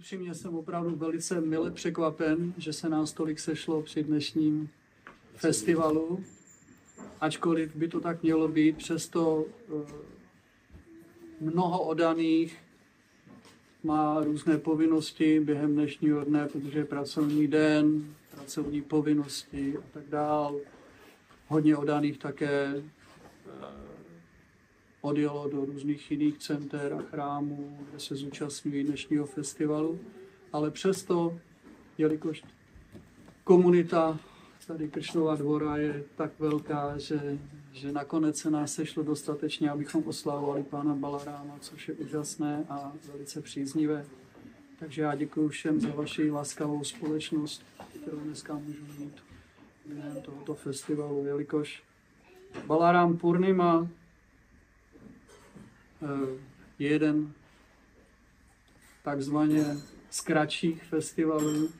upřímně jsem opravdu velice mile překvapen, že se nás tolik sešlo při dnešním festivalu. Ačkoliv by to tak mělo být, přesto eh, mnoho odaných má různé povinnosti během dnešního dne, protože je pracovní den, pracovní povinnosti a tak dál. Hodně odaných také eh, odjelo do různých jiných center a chrámů, kde se zúčastňují dnešního festivalu. Ale přesto, jelikož komunita tady Kršnova dvora je tak velká, že, že nakonec se nás sešlo dostatečně, abychom oslavovali pána Balaráma, což je úžasné a velice příznivé. Takže já děkuji všem za vaši laskavou společnost, kterou dneska můžu mít během tohoto festivalu, jelikož Balarám Purnima je jeden takzvaně z kratších festivalů,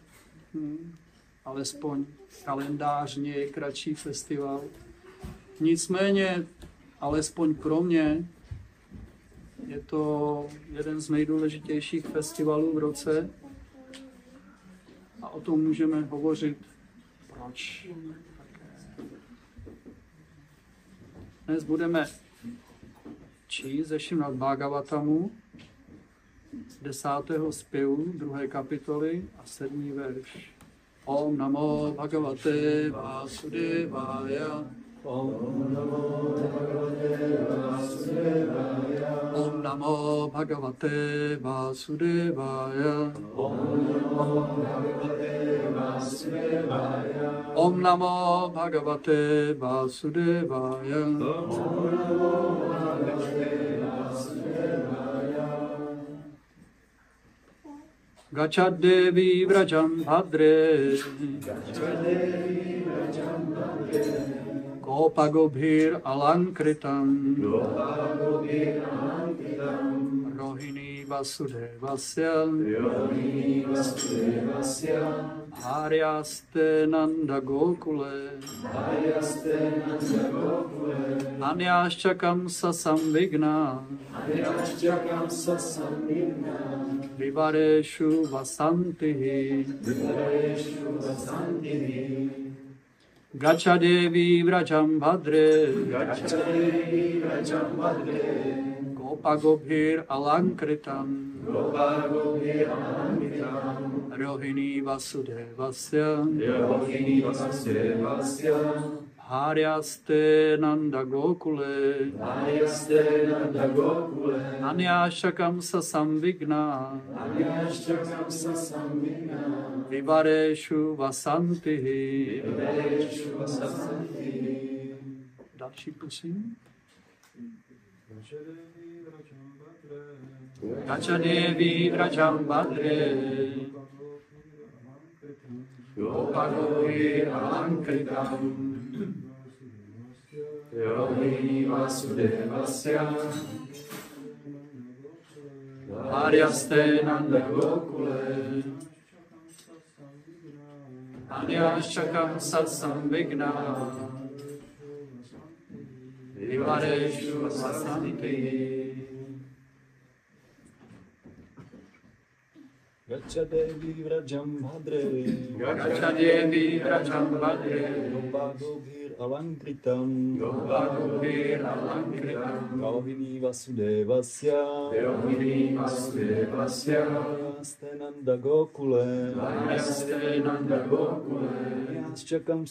hm, alespoň kalendářně je kratší festival. Nicméně, alespoň pro mě, je to jeden z nejdůležitějších festivalů v roce a o tom můžeme hovořit. Proč? Dnes budeme číst ze Šimnat Bhagavatamu, desátého zpěvu, druhé kapitoly a sedmý verš. Om Namo Bhagavate Vasudevaya. Om Namo Bhagavate Vasudevaya. Om Namo Bhagavate Vasudevaya. Om Namo Bhagavate Vasudevaya. Om Namo Bhagavate Gachadevi Vrajam Bhadre Gachadevi Vrajam Bhadre Gopagobhir Vasantihi Gachadevi Vrajam Bhadre. Gachadevi Vrajam Bhadre. Gopagobhir Alankritam. Gopagobhir Alankritam. Rohini Vasudevasya. Rohini Vasudevasya Haryaste Nanda Gokule. Haryaste Nanda Gokule. Anyashakam sa samvigna. Anyashakam sa samvigna. Vivareshu vasantihi Vivareshu vasantihi Další prosím. Gachadevi Vrajam Badre Gopagovi Alankritam Yogi Vasudevasya Aryaste Nanda Gokule. Anyashakam Satsam Vigna. Vivareshu Vasanti Gachadevi Vrajam Bhadre Gachadevi Vrajam Bhadre Gopagobhi Alankritam Gopagopir Alankritam Rohini Vasudevasya Rohini Vasudevasya Stenanda Gokule Vajaste Nanda Gokule Yaschakam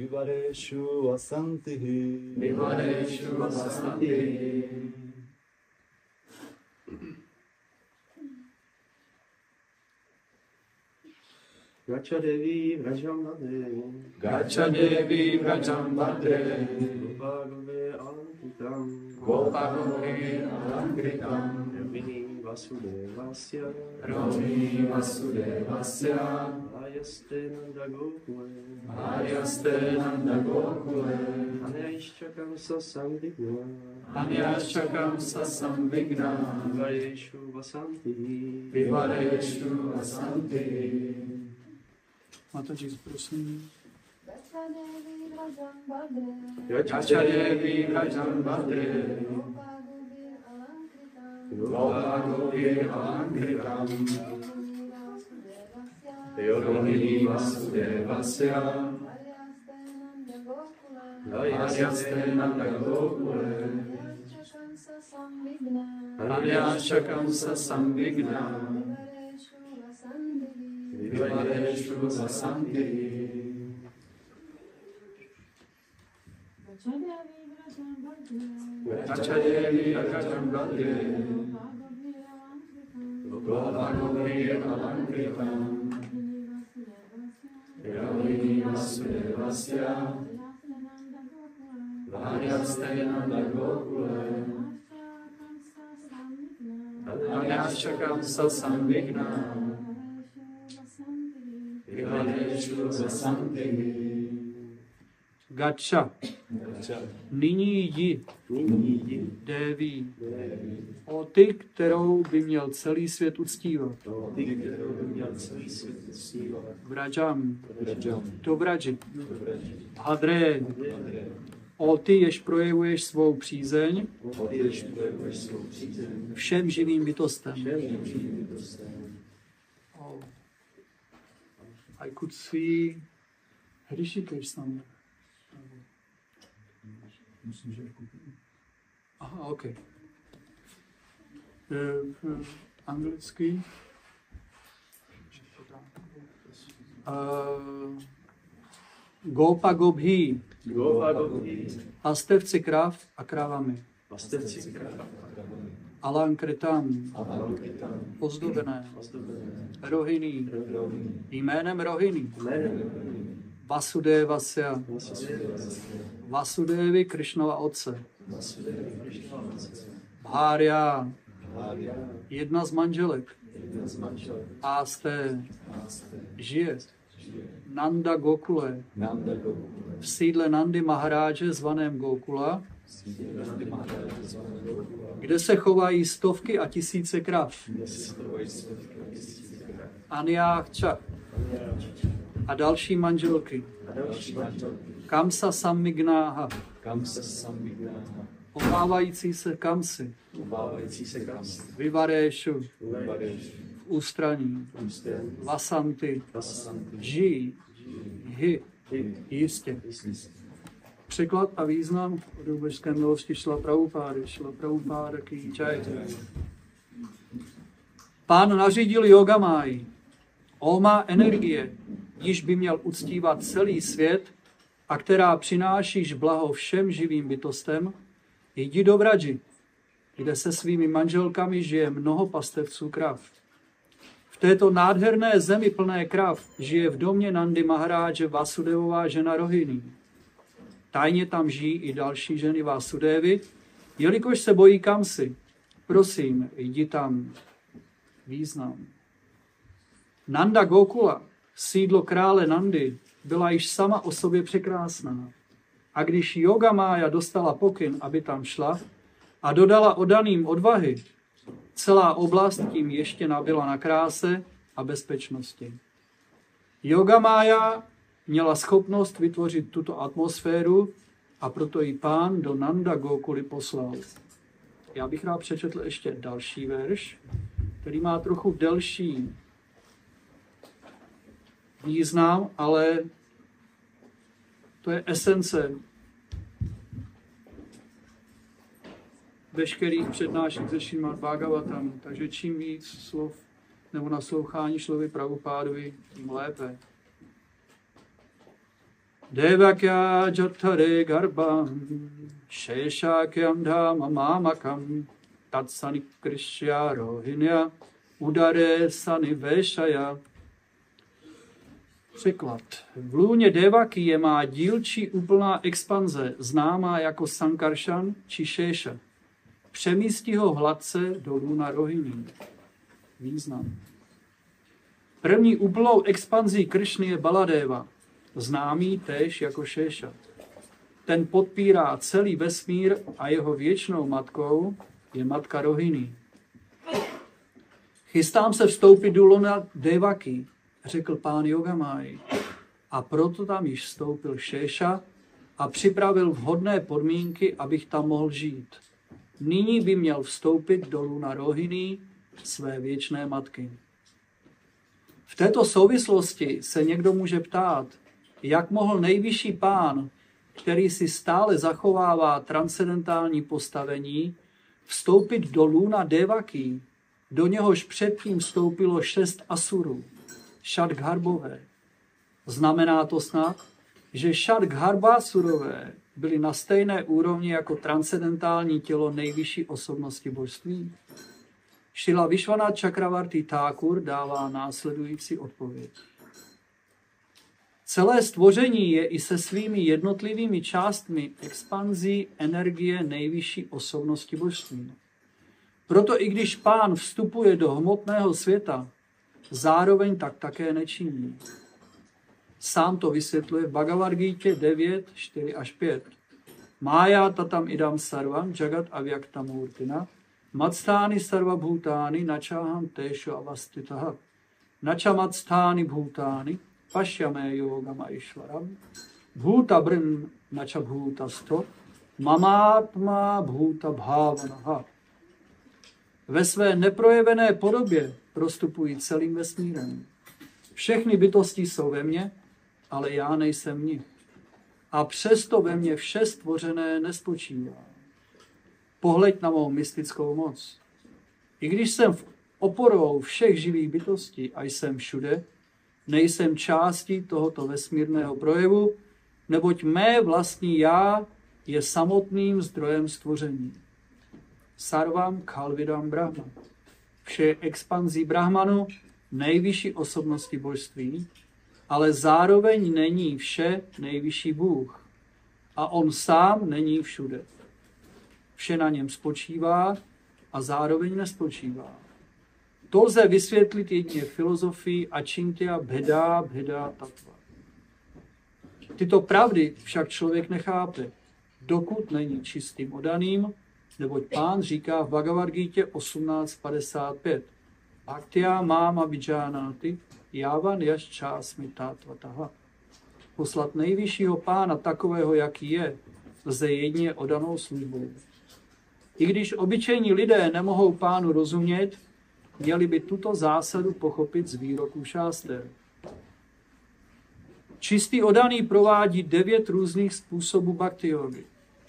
Sasam Mukna Sambigna Sambigna Vivareshu Vasantihi Vivareshu Vasantihi Gacha Devi Vrajam Bhadre Gacha Devi Vrajam Bhadre Gopagove Alankritam Gopagove Alankritam Yamini Vasudevasya. Rohini Vasudevasya Ayaste Nanda Gokule Aryaste Nanda Gokule Anaishchakam Sasamvigna Anyashakam Sasambigna Vivareshu Vasanti. Vivareshu Vasanti. Mataji, prosím. Yacha Devi Vrajam Bhadre Gopa Gopir Alankritam Yogamini Vasudevasya Aryaste Nanda Gokule Aryashakam Sa Sambhigna Vivareshu Vasanti Yacha Devi Vrajam Bhadre Gopa Gopir Alankritam Yogamini Vasudevasya Aryaste Nanda Gokule Aryashakam Sa Sambhigna Vivareshu Vasanti Gacha. Nyní jdi, Devi, o ty, kterou by měl celý svět uctívat. Vrajam, to vraži. Hadre, o ty, jež projevuješ svou přízeň všem živým bytostem. I could see. Hrishikesh somewhere. Myslím, že jako Aha, OK. Eh, eh, anglicky. Uh, Gopa Gobhi, Gova Gopí, pastevci kráv a krávami. pastevci kráva, Alankritam, Avalokitám. ozdobené, ozdobené, Rohini, Rovný. jménem Rohini, jménem Vasudevasya, Vasudeva, Vasudevi Krišnova otce, Bhárya, Hárya. jedna z manželek, Áste. žije. Nanda Gokule, v sídle Nandy Maharáže zvaném Gokula, kde se chovají stovky a tisíce krav. Schovají světky a další manželky. Kamsa Samignáha, Kam se sám vygnáhá. obávající se Kamsy, Obávající se kam. Vivaréšu, Ubareš. v ústraní. Vasanty, Vasanty. Ži, Hi, ty, jistě. Překlad a význam od rubežské milosti šla Prabhupády, šla Prabhupáda ký. Pán nařídil yogamáji. O má energie, již by měl uctívat celý svět a která přinášíš blaho všem živým bytostem, jdi do Vraji, kde se svými manželkami žije mnoho pastevců krav. V této nádherné zemi plné krav žije v domě Nandy Maharáže Vasudevová žena Rohini. Tajně tam žijí i další ženy Vasudevy, jelikož se bojí Kamsy. Prosím, jdi tam. Význam. Nanda Gokula, sídlo krále Nandy, byla již sama o sobě překrásná. A když Yoga Mája dostala pokyn, aby tam šla a dodala odaným odvahy, celá oblast tím ještě nabyla na kráse a bezpečnosti. Yoga Mája měla schopnost vytvořit tuto atmosféru a proto ji pán do Nanda Gokuli poslal. Já bych rád přečetl ještě další verš, který má trochu delší význam, ale to je esence veškerých přednášek ze Šimad Bhagavatam. Takže čím víc slov nebo naslouchání šlovy Prabhupádovi, tím lépe. Devakya jathare garbham sheshakyam dhama mamakam tatsani krishya rohinya udare saniveshaya. Překlad. V lůně je má dílčí úplná expanze, známá jako Sankarshan či Šéša. Přemístí ho hladce dolů na Rohini. Význam. První úplnou expanzí Kršny je Baladeva, známý též jako Šéša. Ten podpírá celý vesmír a jeho věčnou matkou je matka Rohini. Chystám se vstoupit do lona Devaky, řekl pán Yogamai. A proto tam již vstoupil Šéša a připravil vhodné podmínky, abych tam mohl žít. Nyní by měl vstoupit dolů na rohiny své věčné matky. V této souvislosti se někdo může ptát, jak mohl nejvyšší pán, který si stále zachovává transcendentální postavení, vstoupit do Luna Devaky, do něhož předtím vstoupilo šest asurů, Shadgharbové. Znamená to snad, že Shadgharbásurové byli na stejné úrovni jako transcendentální tělo nejvyšší osobnosti božství? Šila Vyšvaná Čakravarty Thakur dává následující odpověď. Celé stvoření je i se svými jednotlivými částmi expanzí energie nejvyšší osobnosti božství. Proto i když pán vstupuje do hmotného světa, zároveň tak také nečiní. Sám to vysvětluje v Bhagavad Gita 9, 4 až 5. Mája tatam idam sarvam jagat avyaktamurtina matstány sarva bhutány načaham tesho avastitaha matstány bhutány pašyame yogam aishvaram bhuta brn nacha bhutasto mamátma bhuta bhavanaha. Ve své neprojevené podobě prostupují celým vesmírem. Všechny bytosti jsou ve mně, ale já nejsem v nich. A přesto ve mně vše stvořené nespočívá. Pohleď na mou mystickou moc. I když jsem oporou všech živých bytostí a jsem všude, nejsem částí tohoto vesmírného projevu, neboť mé vlastní já je samotným zdrojem stvoření. Sarvam Kalvidam Brahma. Vše expanzí Brahmanu, nejvyšší osobnosti božství, ale zároveň není vše nejvyšší Bůh. A on sám není všude. Vše na něm spočívá a zároveň nespočívá. To lze vysvětlit jedině filozofii Achintya Bheda Bheda Tattva. Tyto pravdy však člověk nechápe, dokud není čistým odaným, neboť pán říká v Bhagavad Gita 18.55 Bhaktya máma vijánáty Javan jaš čásmi tátvataha. Poslat nejvyššího pána takového, jaký je, lze jedině odanou službou. I když obyčejní lidé nemohou pánu rozumět, měli by tuto zásadu pochopit z výroků šáster. Čistý odaný provádí devět různých způsobů bhakti.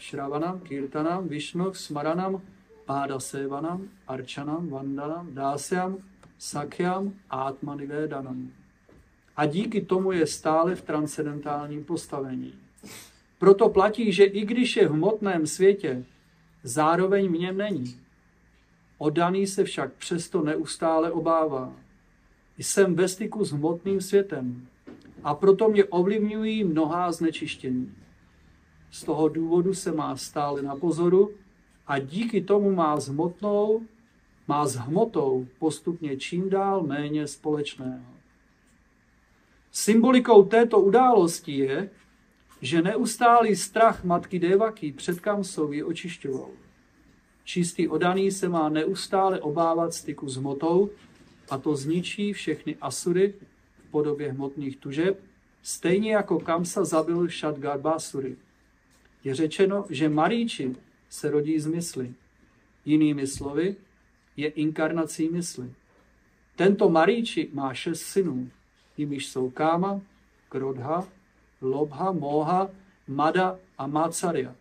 Shravanam, Kirtanam, Vishnok, Smaranam, Pádasevanam, Arčanam, Vandanam, Dásyam, Sakhyam Atmanivedanam. A díky tomu je stále v transcendentálním postavení. Proto platí, že i když je v hmotném světě, zároveň v něm není. Odaný se však přesto neustále obává. Jsem ve styku s hmotným světem a proto mě ovlivňují mnohá znečištění. Z toho důvodu se má stále na pozoru a díky tomu má s hmotnou má s hmotou postupně čím dál méně společného. Symbolikou této události je, že neustálý strach matky Devaky před Kamsou ji očišťoval. Čistý odaný se má neustále obávat styku s hmotou a to zničí všechny asury v podobě hmotných tužeb, stejně jako Kamsa zabil Shadgarbasury. Je řečeno, že Maríči se rodí z mysli. Jinými slovy, je inkarnací mysli. Tento Maríči má šest synů, jimiž jsou Káma, Krodha, Lobha, Moha, Mada a Macarya.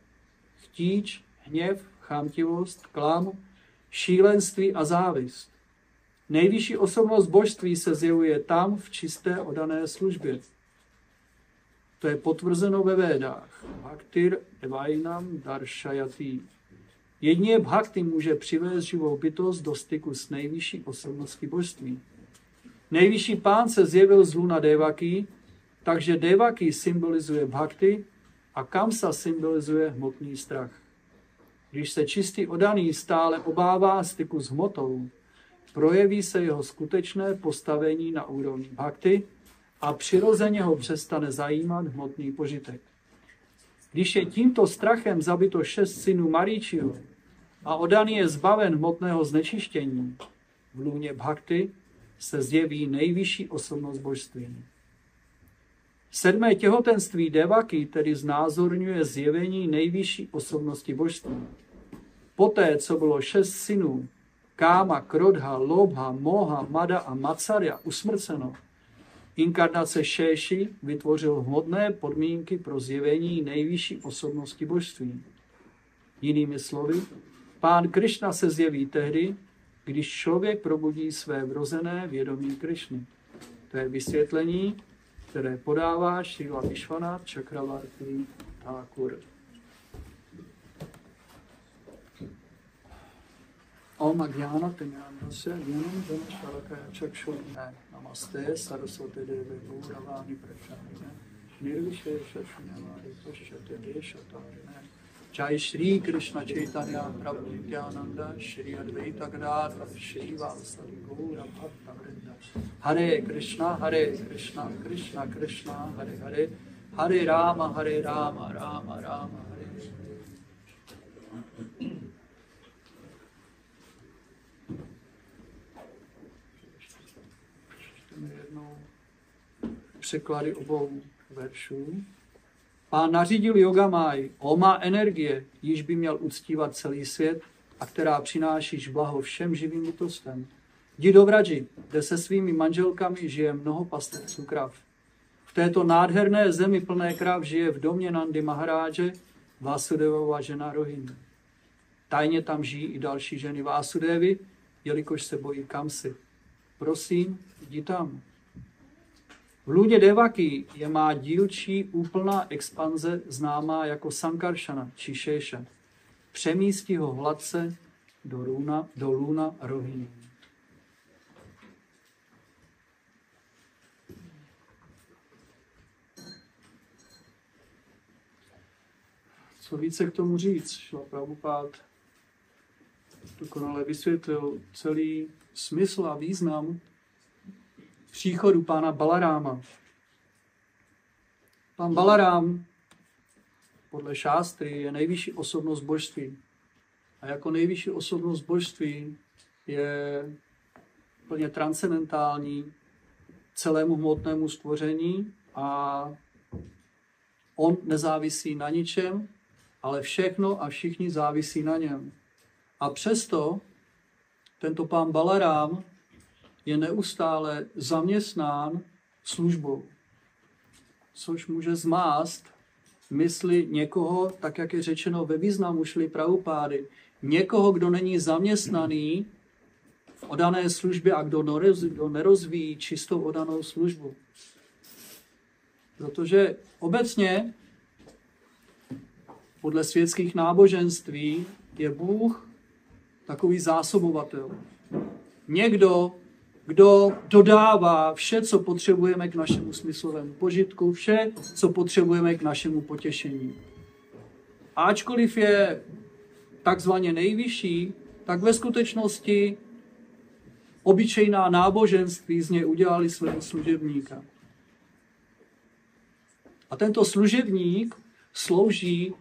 Chtíč, hněv, chamtivost, klam, šílenství a závist. Nejvyšší osobnost božství se zjevuje tam v čisté odané službě. To je potvrzeno ve Védách. Bhaktir evainam darshayati. Jedině bhakti může přivést živou bytost do styku s nejvyšší osobností božství. Nejvyšší pán se zjevil z Luna Devaky, takže Devaky symbolizuje bhakti a Kamsa symbolizuje hmotný strach. Když se čistý odaný stále obává styku s hmotou, projeví se jeho skutečné postavení na úrovni bhakti a přirozeně ho přestane zajímat hmotný požitek. Když je tímto strachem zabito šest synů Maríčiho a odaný je zbaven hmotného znečištění, v lůně bhakty se zjeví nejvyšší osobnost božství. Sedmé těhotenství Devaky tedy znázorňuje zjevení nejvyšší osobnosti božství. Poté, co bylo šest synů, Káma, Krodha, Lobha, Moha, Mada a Macarya usmrceno, inkarnace Šéši vytvořil hmotné podmínky pro zjevení nejvyšší osobnosti božství. Jinými slovy, pán Krišna se zjeví tehdy, když člověk probudí své vrozené vědomí Krišny. To je vysvětlení, které podává Šrila Vishwanath Chakravarti Thakur. Om Agyana Tinyanasya Gyanam Jana Shalakaya Chakshurne Namaste Saraswati Devi Gauravani Pracharine Nirvishesha Shunyamari Pashyate Deshatarine Jai Shri Krishna Chaitanya Prabhu Nityananda Shri Advaita Gadadhar Shri Vasari Gaura Bhakta Vrinda. Hare Krishna Hare Krishna Krishna Krishna Hare Hare Hare Rama Hare Rama Rama Rama Hare Čteme jednou překlady obou veršů. Pán nařídil Yogamaj, o má energie, již by měl uctívat celý svět a která přináší blaho všem živým bytostem. Jdi do Vraži, kde se svými manželkami žije mnoho pastevců krav. V této nádherné zemi plné krav žije v domě Nandy Maharáže Vásudevova žena Rohini. Tajně tam žijí i další ženy Vásudevy, jelikož se bojí Kamsy. Prosím, jdi tam. V lůdě Devaky je má dílčí úplná expanze známá jako Sankarshana či Šéša. Přemístí ho hladce do, luna, do luna Rohini. Co více k tomu říct? Šla Prabhupád dokonale vysvětlil celý smysl a význam příchodu pána Balaráma. Pán Balarám podle šástry je nejvyšší osobnost božství. A jako nejvyšší osobnost božství je plně transcendentální celému hmotnému stvoření a on nezávisí na ničem, ale všechno a všichni závisí na něm. A přesto tento pán Balarám je neustále zaměstnán službou, což může zmást mysli někoho, tak jak je řečeno ve významu šli pravopády, někoho, kdo není zaměstnaný v odané službě a kdo nerozvíjí čistou odanou službu. Protože obecně podle světských náboženství je Bůh takový zásobovatel. Někdo, kdo dodává vše, co potřebujeme k našemu smyslovému požitku, vše, co potřebujeme k našemu potěšení. A ačkoliv je takzvaně nejvyšší, tak ve skutečnosti obyčejná náboženství z něj udělali svého služebníka. A tento služebník slouží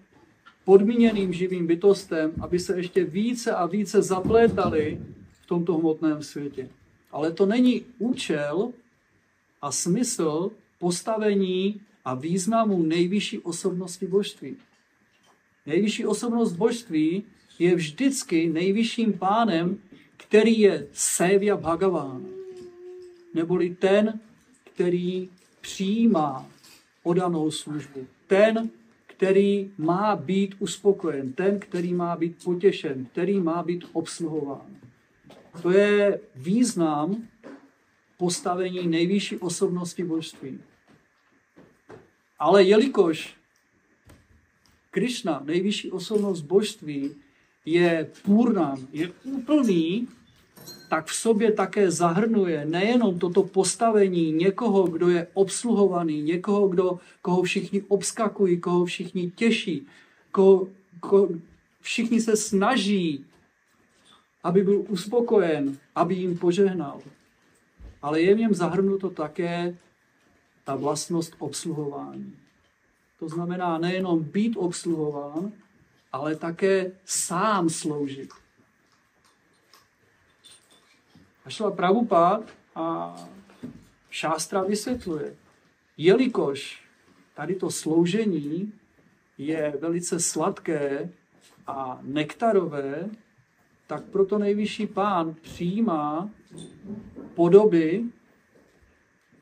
podmíněným živým bytostem, aby se ještě více a více zaplétali v tomto hmotném světě. Ale to není účel a smysl postavení a významu nejvyšší osobnosti božství. Nejvyšší osobnost božství je vždycky nejvyšším pánem, který je Sévia Bhagavan, neboli ten, který přijímá odanou službu. Ten, který má být uspokojen, ten, který má být potěšen, který má být obsluhován. To je význam postavení nejvyšší osobnosti božství. Ale jelikož Krishna, nejvyšší osobnost božství, je půrnam, je úplný, tak v sobě také zahrnuje nejenom toto postavení někoho, kdo je obsluhovaný, někoho, kdo, koho všichni obskakují, koho všichni těší, koho, koho všichni se snaží, aby byl uspokojen, aby jim požehnal. Ale je v něm zahrnuto také ta vlastnost obsluhování. To znamená nejenom být obsluhován, ale také sám sloužit. A šla Prabhupád a šástra vysvětluje, jelikož tady to sloužení je velice sladké a nektarové, tak proto nejvyšší pán přijímá podoby,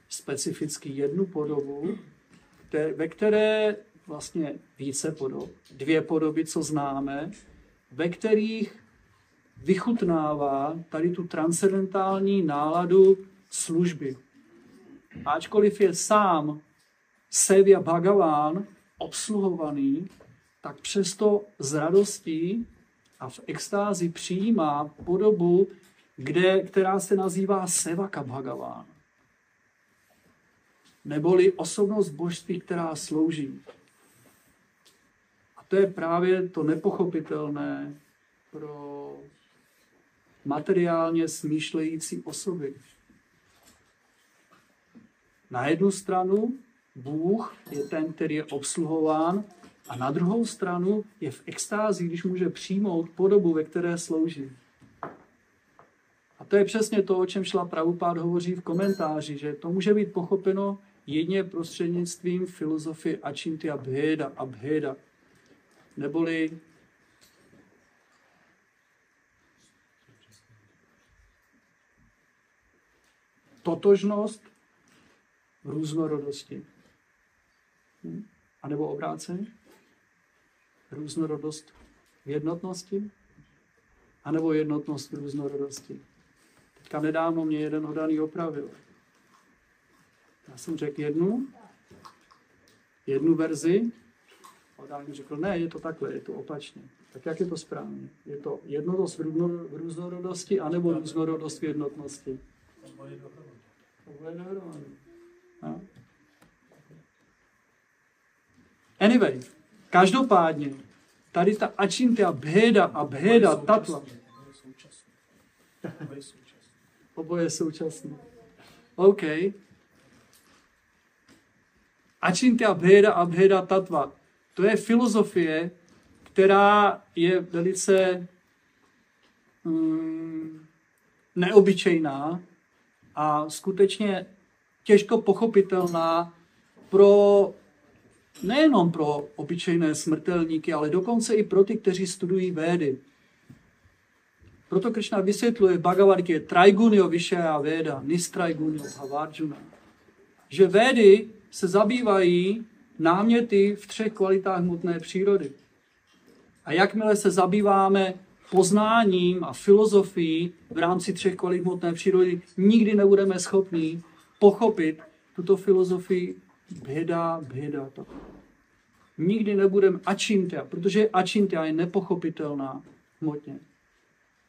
specificky jednu podobu, ve které vlastně více podob, dvě podoby, co známe, ve kterých vychutnává tady tu transcendentální náladu služby. Ačkoliv je sám Sevia Bhagavan obsluhovaný, tak přesto s radostí a v extázi přijímá podobu, kde, která se nazývá Sevaka Bhagavan. Neboli osobnost božství, která slouží. A to je právě to nepochopitelné pro materiálně smýšlející osoby. Na jednu stranu Bůh je ten, který je obsluhován, a na druhou stranu je v extázi, když může přijmout podobu, ve které slouží. A to je přesně to, o čem šla Pravupád hovoří v komentáři, že to může být pochopeno jedně prostřednictvím filozofie Achintya Bheda a Bheda, neboli totožnost v různorodosti. Hm? A nebo obráceně? Různorodost v jednotnosti? A nebo jednotnost v různorodosti? Teďka nedávno mě jeden odaný opravil. Já jsem řekl jednu, jednu verzi, a mi řekl, ne, je to takhle, je to opačně. Tak jak je to správně? Je to jednotnost v různorodosti, anebo různorodost v jednotnosti? Anyway, každopádně, tady ta ačintia bheda a bheda tatva. Oboje současné. OK. Ačintia bheda a bheda tatva. To je filozofie, která je velice mm, neobyčejná, a skutečně těžko pochopitelná pro nejenom pro obyčejné smrtelníky, ale dokonce i pro ty, kteří studují védy. Proto Krishna vysvětluje v Bhagavad Gita Traigunio Vishaya Veda, Nistraigunio Bhavarjuna, že védy se zabývají náměty v třech kvalitách hmotné přírody. A jakmile se zabýváme poznáním a filozofií v rámci třech kvalit hmotné přírody nikdy nebudeme schopni pochopit tuto filozofii běda, běda. Nikdy nebudeme ačintia, protože ačintia je nepochopitelná hmotně.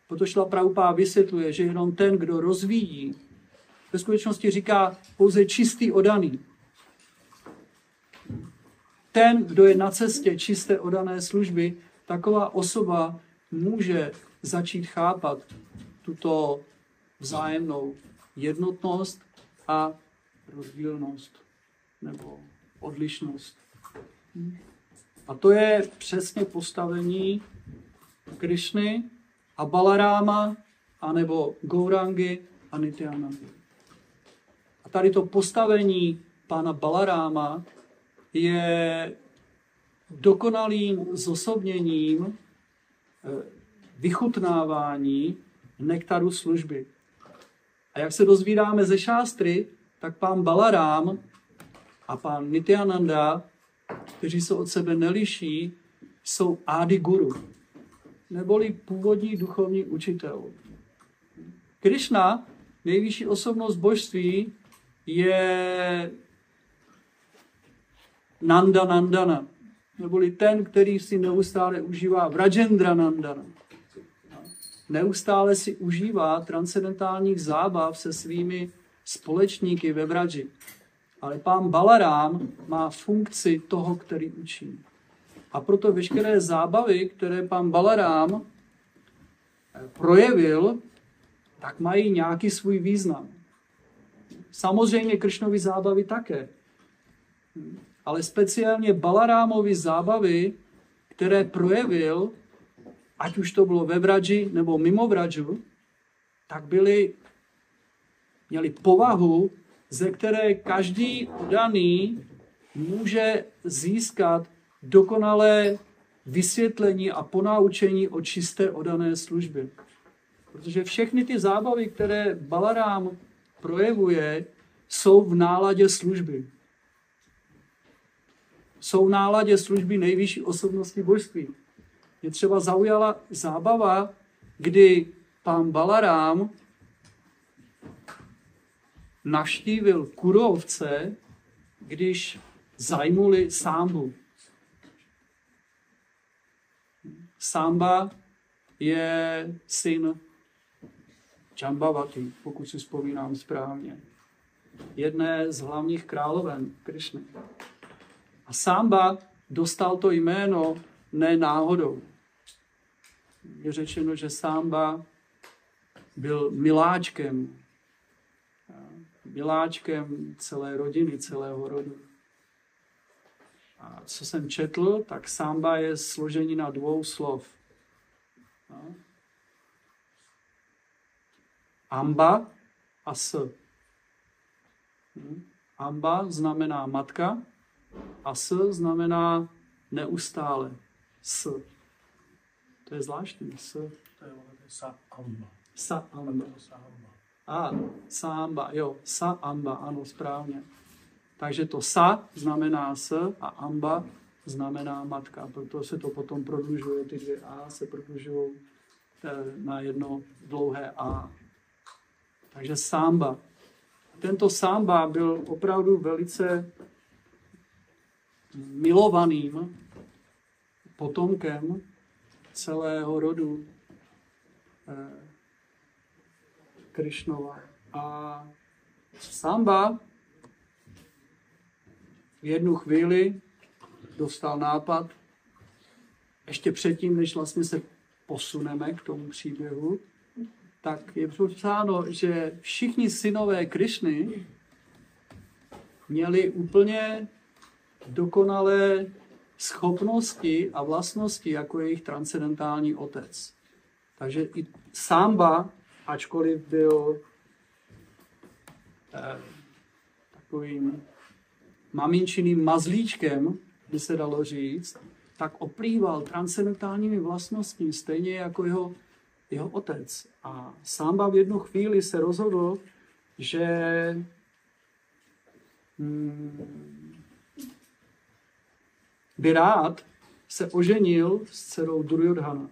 Proto šla Praupá vysvětluje, že jenom ten, kdo rozvíjí, ve skutečnosti říká pouze čistý odaný. Ten, kdo je na cestě čisté odané služby, taková osoba může začít chápat tuto vzájemnou jednotnost a rozdílnost nebo odlišnost. A to je přesně postavení Krišny a Balaráma, anebo Gourangy a Nityanandy. A tady to postavení pána Balaráma je dokonalým zosobněním Eh, vychutnávání nektaru služby. A jak se dozvídáme ze šástry, tak pán Balarám a pán Nityananda, kteří se od sebe neliší, jsou Adi Guru, neboli původní duchovní učitel. Krishna, nejvyšší osobnost božství, je Nanda Nandana, neboli ten, který si neustále užívá Vrajendranandana. Neustále si užívá transcendentálních zábav se svými společníky ve Vraji. Ale pán Balarám má funkci toho, který učí. A proto veškeré zábavy, které pán Balarám eh, projevil, tak mají nějaký svůj význam. Samozřejmě Kršnovi zábavy také ale speciálně Balarámovi zábavy, které projevil, ať už to bylo ve Vradži nebo mimo Vradžu, tak byly, měli povahu, ze které každý daný může získat dokonalé vysvětlení a ponaučení o čisté odané službě. Protože všechny ty zábavy, které Balarám projevuje, jsou v náladě služby. Jsou v náladě služby nejvyšší osobnosti božství. Je třeba zaujala zábava, kdy pán Balarám navštívil kurovce, když zajmuli sámbu. Samba je syn Čambavati, pokud si vzpomínám správně. Jedné z hlavních královen Krišny. A Samba dostal to jméno ne náhodou. Je řečeno, že Samba byl miláčkem, miláčkem celé rodiny, celého rodu. A co jsem četl, tak samba je složení na dvou slov. Amba a s. Hm? Amba znamená matka a s znamená neustále. S. To je zvláštní. S. To je sa amba. Sa amba. A, samba, jo, sa amba, ano, správně. Takže to sa znamená s a amba znamená matka. Proto se to potom prodlužuje, ty dvě a se prodlužují eh, na jedno dlouhé a. Takže samba. Tento samba byl opravdu velice milovaným potomkem celého rodu eh, Krišnova. A samba v jednu chvíli dostal nápad, ještě předtím, než vlastně se posuneme k tomu příběhu, tak je popsáno, že všichni synové Krišny měli úplně dokonalé schopnosti a vlastnosti jako jejich transcendentální otec. Takže i Samba, ačkoliv byl eh, takovým maminčiným mazlíčkem, by se dalo říct, tak oplýval transcendentálními vlastnostmi, stejně jako jeho, jeho otec. A Samba v jednu chvíli se rozhodl, že hmm, by rád se oženil s dcerou Duryodhana,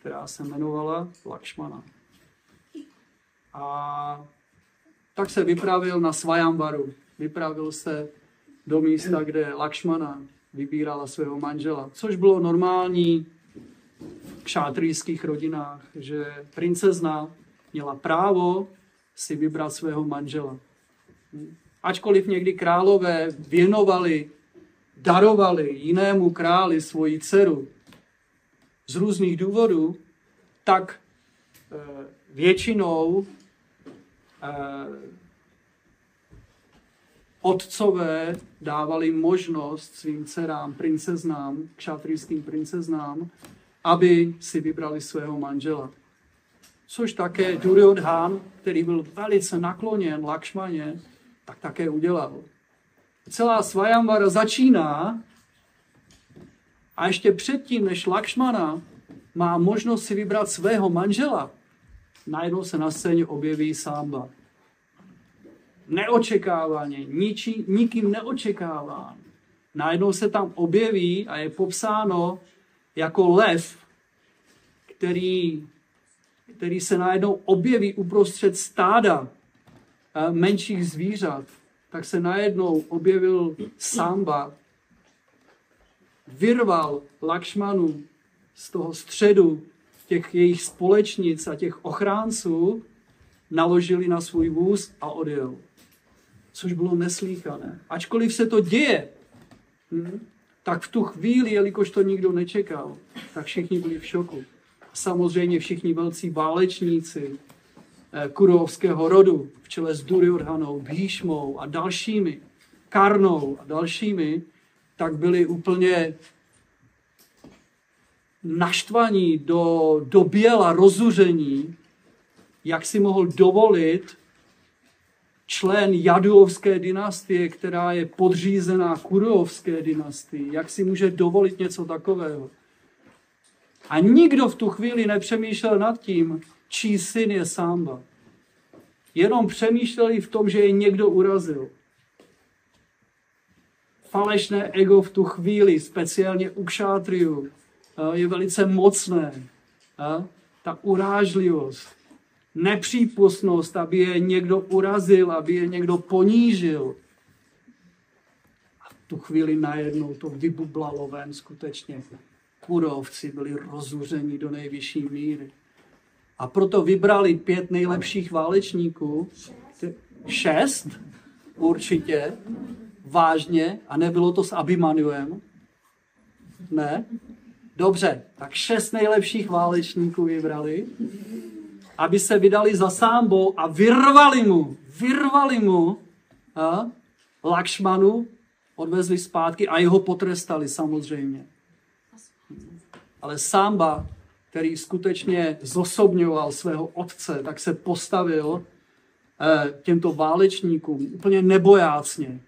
která se jmenovala Lakšmana. A tak se vypravil na Svajambaru. Vypravil se do místa, kde Lakšmana vybírala svého manžela, což bylo normální v kšátrijských rodinách, že princezna měla právo si vybrat svého manžela. Ačkoliv někdy králové věnovali, darovali jinému králi svoji dceru z různých důvodů, tak eh, většinou otcové dávali možnost svým dcerám, princeznám, kšatrijským princeznám, aby si vybrali svého manžela. Což také Duryodhan, který byl velice nakloněn Lakšmaně, tak také udělal. Celá Svajamvara začíná a ještě předtím, než Lakšmana má možnost si vybrat svého manžela, najednou se na scéně objeví Samba neočekávaně, niči, nikým neočekáván. Najednou se tam objeví a je popsáno jako lev, který, který se najednou objeví uprostřed stáda eh, menších zvířat. Tak se najednou objevil Samba, vyrval Lakšmanu z toho středu těch jejich společnic a těch ochránců, naložili na svůj vůz a odjel což bylo neslíchané. Ačkoliv se to děje, hm, tak v tu chvíli, jelikož to nikdo nečekal, tak všichni byli v šoku. Samozřejmě všichni velcí válečníci eh, kurovského rodu v čele s Duryodhanou, Bhíšmou a dalšími, Karnou a dalšími, tak byli úplně naštvaní do, do běla rozuření, jak si mohl dovolit člen Jaduovské dynastie, která je podřízená Kurovské dynastii. Jak si může dovolit něco takového? A nikdo v tu chvíli nepřemýšlel nad tím, čí syn je Sámba. Jenom přemýšleli v tom, že je někdo urazil. Falešné ego v tu chvíli, speciálně u kšátriů, je velice mocné. Ta urážlivost, nepřípustnost, aby je někdo urazil, aby je někdo ponížil. A v tu chvíli najednou to vybublalo ven skutečně. Kurovci byli rozuření do nejvyšší míry. A proto vybrali pět nejlepších válečníků. Šest? Určitě. Vážně. A nebylo to s Abimanuem? Ne? Dobře, tak šest nejlepších válečníků vybrali, aby se vydali za sámbou a vyrvali mu, vyrvali mu a, Lakšmanu, odvezli zpátky a jeho potrestali samozřejmě. Ale Samba, který skutečně zosobňoval svého otce, tak se postavil eh, těmto válečníkům úplně nebojácně.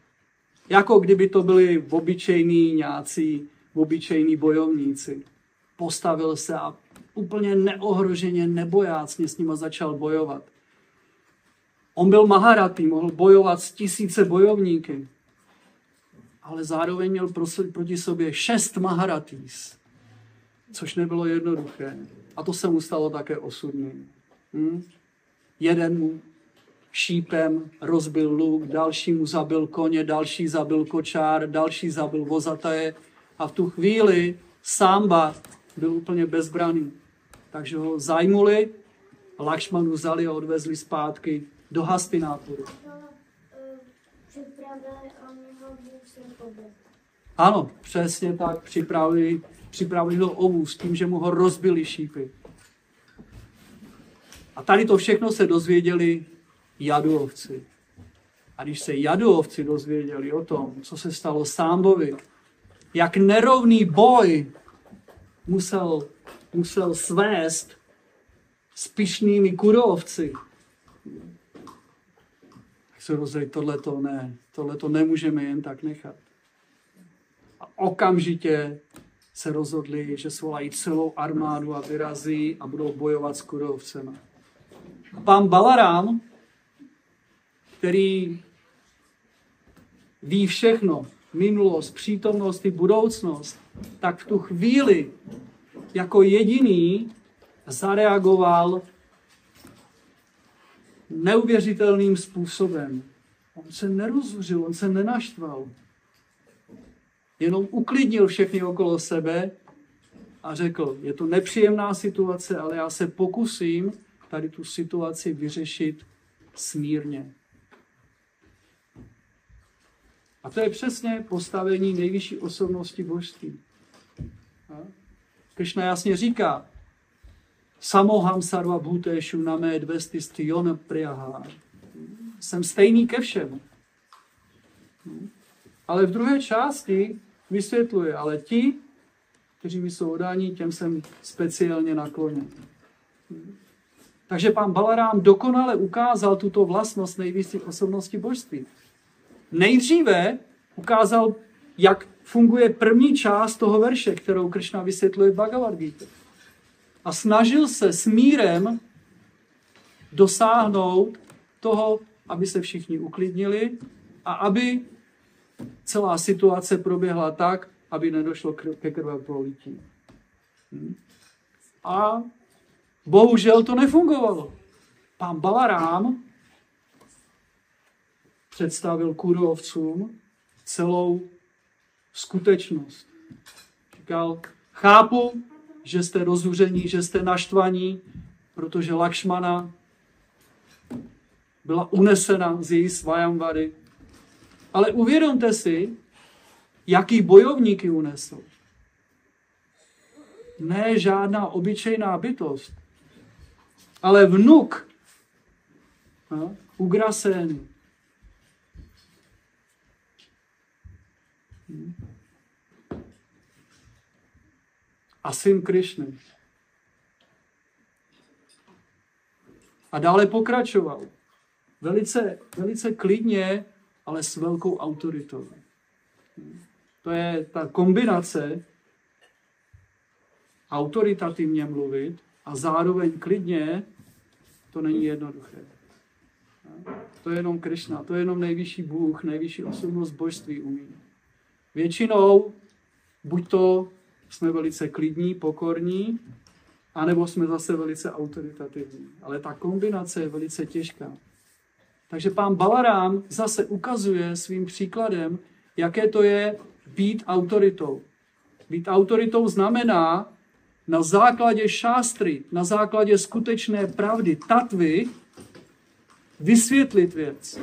Jako kdyby to byli obyčejní nějací, obyčejní bojovníci. Postavil se a úplně neohroženě, nebojácně s nima začal bojovat. On byl Maharatý, mohl bojovat s tisíce bojovníky, ale zároveň měl proti sobě šest Maharatís, což nebylo jednoduché. A to se mu stalo také osudným. Hm? Jeden mu šípem rozbil luk, další mu zabil koně, další zabil kočár, další zabil vozataje a v tu chvíli Samba byl úplně bezbraný. Takže ho zajmuli, Lakšmanu vzali a odvezli zpátky do Hastinápuru. Ano, přesně tak, připravili, připravili ho ovu s tím, že mu ho rozbili šípy. A tady to všechno se dozvěděli jaduovci. A když se jaduovci dozvěděli o tom, co se stalo Sámbovi, jak nerovný boj musel, musel svést s pišnými kurovci, tak se rozhodli, tohle to ne, tohle to nemůžeme jen tak nechat. A okamžitě se rozhodli, že svolají celou armádu a vyrazí a budou bojovat s kurovcema. Pán Balarám, který ví všechno, minulost, přítomnost i budoucnost, tak v tu chvíli jako jediný zareagoval neuvěřitelným způsobem. On se nerozuřil, on se nenaštval. Jenom uklidnil všechny okolo sebe a řekl, je to nepříjemná situace, ale já se pokusím tady tu situaci vyřešit smírně. A to je přesně postavení nejvyšší osobnosti božství. Krishna jasně říká, Samoham sarva bhuteshu namé dvesti styona priyaha. Jsem stejný ke všem. Ale v druhé části vysvětluje, ale ti, kteří mi jsou odání, těm jsem speciálně nakloněn. Takže pán Balarám dokonale ukázal tuto vlastnost nejvyšší osobnosti božství. Nejdříve ukázal, jak funguje první část toho verše, kterou Kršna vysvětluje v Bhagavad Gita. A snažil se s mírem dosáhnout toho, aby se všichni uklidnili a aby celá situace proběhla tak, aby nedošlo ke krveprolití. Hm? A bohužel to nefungovalo. Pán Balarám představil kurovcům celou skutečnost. Říkal, chápu, že jste rozuření, že jste naštvaní, protože Lakšmana byla unesena z její svajamvady. Ale uvědomte si, jaký bojovníky unesl. Ne žádná obyčejná bytost, ale vnuk no. A syn Krišny. A dále pokračoval. velice, velice klidně, ale s velkou autoritou. To je ta kombinace autoritativně mluvit a zároveň klidně, to není jednoduché. To je jenom Krishna, to je jenom nejvyšší Bůh, nejvyšší osobnost božství umí. Většinou buď to jsme velice klidní, pokorní, anebo jsme zase velice autoritativní. Ale ta kombinace je velice těžká. Takže pán Balarám zase ukazuje svým příkladem, jaké to je být autoritou. Být autoritou znamená na základě šástry, na základě skutečné pravdy, tatvy, vysvětlit věc.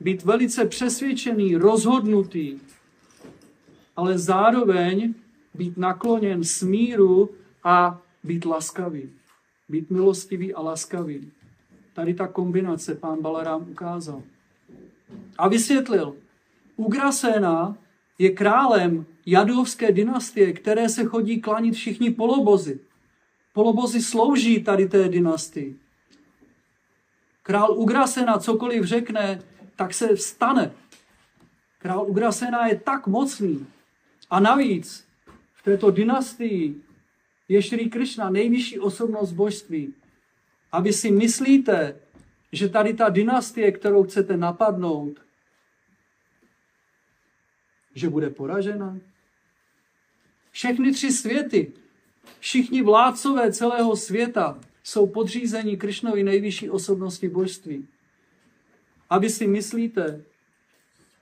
Být velice přesvědčený, rozhodnutý, ale zároveň být nakloněn smíru a být laskavý. Být milostivý a laskavý. Tady ta kombinace pán Balarám ukázal. A vysvětlil, Ugrasena je králem jadovské dynastie, které se chodí klanit všichni polobozy. Polobozy slouží tady té dynastii. Král Ugrasena cokoliv řekne, tak se vstane. Král Ugrasena je tak mocný. A navíc v této dynastii je Šri Krishna, nejvyšší osobnost božství. A vy si myslíte, že tady ta dynastie, kterou chcete napadnout, že bude poražena? Všechny tři světy, všichni vládcové celého světa jsou podřízeni Krišnovi nejvyšší osobnosti božství. A vy si myslíte,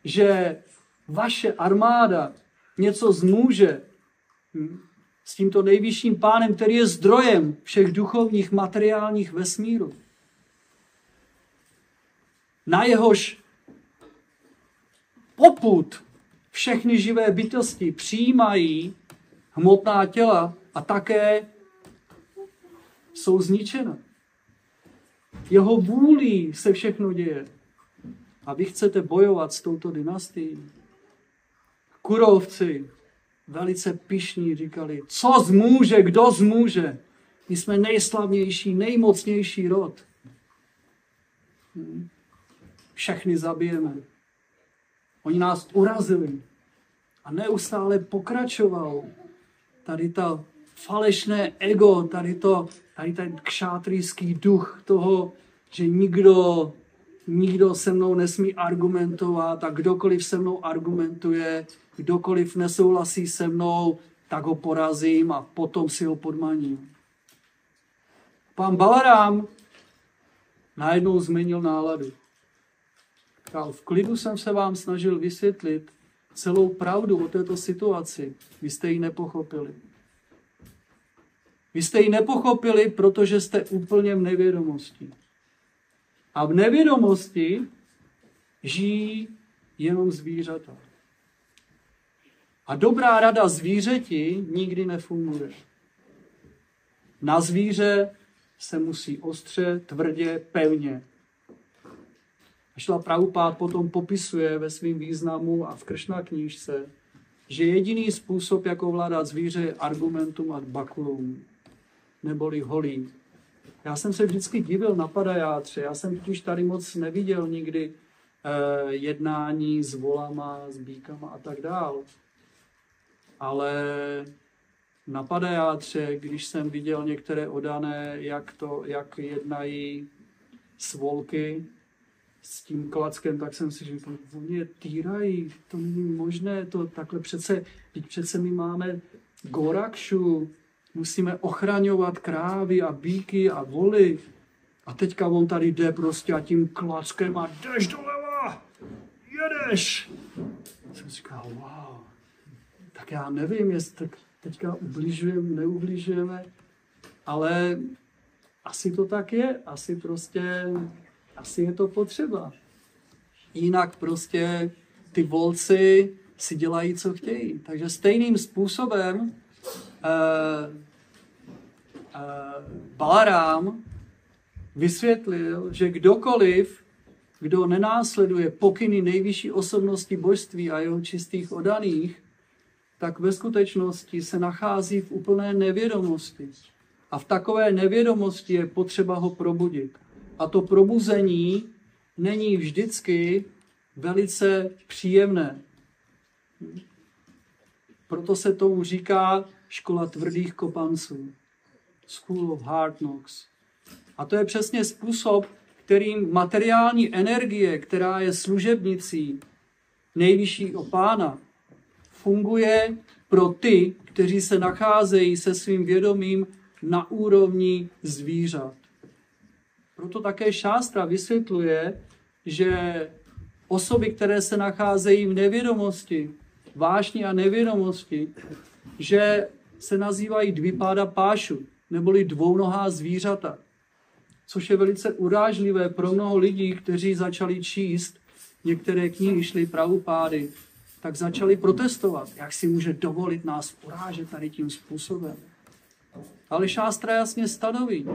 že vaše armáda něco zmůže hm, s tímto nejvyšším pánem, který je zdrojem všech duchovních, materiálních vesmíru. Na jehož poput všechny živé bytosti přijímají hmotná těla a také jsou zničena. Jeho vůlí se všechno děje. A vy chcete bojovat s touto dynastií. Kurovci, velice pišní, říkali, co zmůže, kdo zmůže. My jsme nejslavnější, nejmocnější rod. Všechny zabijeme. Oni nás urazili. A neustále pokračoval tady ta falešné ego, tady, to, tady ten kšátrijský duch toho, že nikdo, nikdo se mnou nesmí argumentovat a kdokoliv se mnou argumentuje, kdokoliv nesouhlasí se mnou, tak ho porazím a potom si ho podmaním. Pán Balarám najednou změnil náladu. Říkal, v klidu jsem se vám snažil vysvětlit celou pravdu o této situaci. Vy jste ji nepochopili. Vy jste ji nepochopili, protože jste úplně v nevědomosti. A v nevědomosti žijí jenom zvířata. A dobrá rada zvířeti nikdy nefunguje. Na zvíře se musí ostře, tvrdě, pevně. Šla Prabhupád potom popisuje ve svém významu a v Kršná knížce, že jediný způsob, jak ovládat zvíře, je argumentum ad baculum, neboli holí. Já jsem se vždycky divil na padajátře, já jsem totiž tady moc neviděl nikdy eh, jednání s volama, s bíkama a tak dál. Ale na padajátře, když jsem viděl některé odané, jak, to, jak jednají s volky, s tím klackem, tak jsem si říkal, oni je týrají, to není možné, to takhle přece, teď přece my máme Gorakšu, musíme ochraňovat krávy a bíky a voly. A teďka on tady jde prostě a tím klackem a jdeš doleva, jedeš. Jsem říkal, wow, tak já nevím, jestli tak teďka ubližujeme, neubližujeme, ale asi to tak je, asi prostě asi je to potřeba. Jinak prostě ty volci si dělají, co chtějí. Takže stejným způsobem uh, uh, Balarám vysvětlil, že kdokoliv, kdo nenásleduje pokyny nejvyšší osobnosti božství a jeho čistých odaných, tak ve skutečnosti se nachází v úplné nevědomosti. A v takové nevědomosti je potřeba ho probudit. A to probuzení není vždycky velice příjemné. Proto se tomu říká škola tvrdých kopanců. School of Hard Knocks. A to je přesně způsob, kterým materiální energie, která je služebnicí nejvyššího pána, funguje pro ty, kteří se nacházejí se svým vědomím na úrovni zvířat. Proto také šástra vysvětluje, že osoby, které se nacházejí v nevědomosti, vášni a nevědomosti, že se nazývají dvipáda pášu, neboli dvounohá zvířata. Což je velice urážlivé pro mnoho lidí, kteří začali číst některé knihy, šly pravopády, tak začali protestovat. Jak si může dovolit nás urážet tady tím způsobem? Ale šástra jasně stanoví,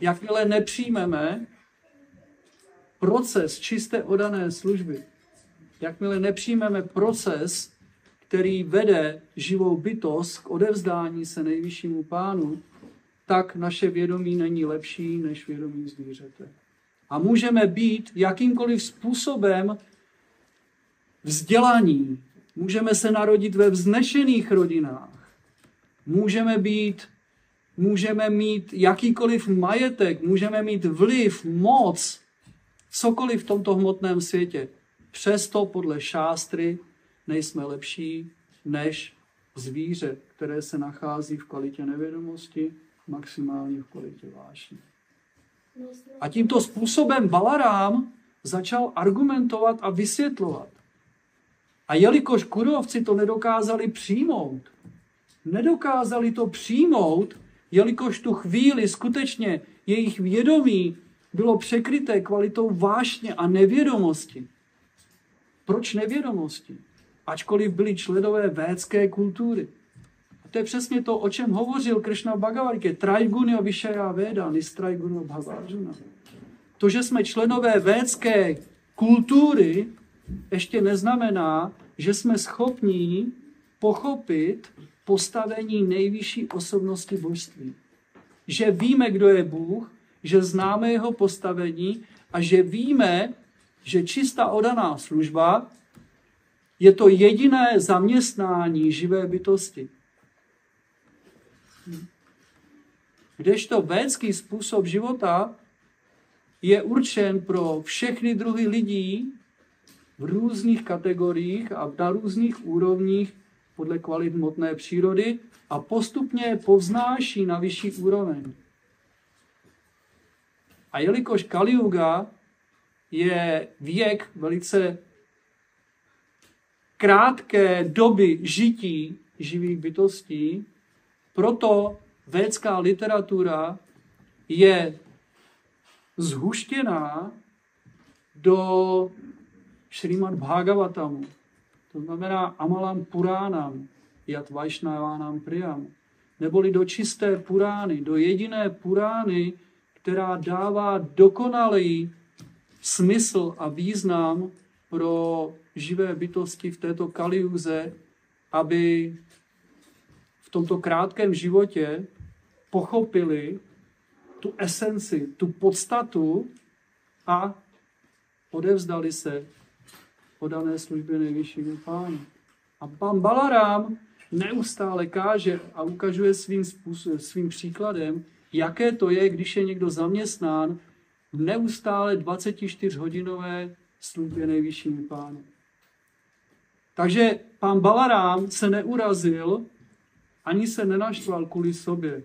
jakmile nepřijmeme proces čisté odané služby, jakmile nepřijmeme proces, který vede živou bytost k odevzdání se nejvyššímu pánu, tak naše vědomí není lepší než vědomí zvířete. A můžeme být jakýmkoliv způsobem vzdělaní. Můžeme se narodit ve vznešených rodinách. Můžeme být, můžeme mít jakýkoliv majetek, můžeme mít vliv, moc, cokoliv v tomto hmotném světě. Přesto podle šástry nejsme lepší než zvíře, které se nachází v kvalitě nevědomosti, maximálně v kvalitě vášně. A tímto způsobem Balarám začal argumentovat a vysvětlovat. A jelikož kurovci to nedokázali přijmout, nedokázali to přijmout, jelikož tu chvíli skutečně jejich vědomí bylo překryté kvalitou vášně a nevědomosti. Proč nevědomosti? Ačkoliv byli členové védské kultury. A to je přesně to, o čem hovořil Krishna Bhagavatike. Trajgunyo Vishaya Veda, Nistrajgunyo Bhavarjuna. To, že jsme členové védské kultury, ještě neznamená, že jsme schopni pochopit postavení nejvyšší osobnosti božství. Že víme, kdo je Bůh, že známe jeho postavení a že víme, že čistá odaná služba je to jediné zaměstnání živé bytosti. Kdežto védský způsob života je určen pro všechny druhy lidí v různých kategoriích a na různých úrovních podle kvalit hmotné přírody a postupně povznáší na vyšší úroveň. A jelikož Kali Yuga je věk velice krátké doby žití živých bytostí, proto védská literatura je zhuštěná do Šrimad Bhagavatamu, to znamená Amalam Puránam, Yat Vaishnavánam Priyam, neboli do čisté Purány, do jediné Purány, která dává dokonalý smysl a význam pro živé bytosti v této kaliuze, aby v tomto krátkém životě pochopili tu esenci, tu podstatu a odevzdali se podané službě nejvyššímu pánu. A pan Balarám neustále káže a ukazuje svým, způsob, svým příkladem, jaké to je, když je někdo zaměstnán v neustále 24-hodinové službě nejvyššímu pánu. Takže pán Balarám se neurazil, ani se nenaštval kvůli sobě,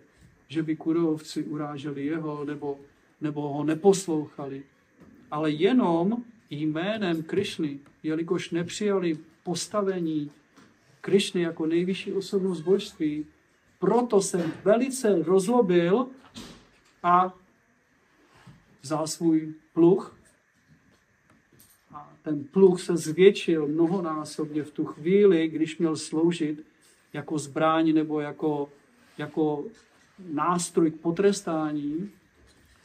že by kurovci uráželi jeho nebo, nebo ho neposlouchali. Ale jenom jménem Krišny, jelikož nepřijali postavení Krišny jako nejvyšší osobnost božství, proto jsem velice rozlobil a vzal svůj pluch ten pluch se zvětšil mnohonásobně v tu chvíli, když měl sloužit jako zbraň nebo jako, jako nástroj k potrestání,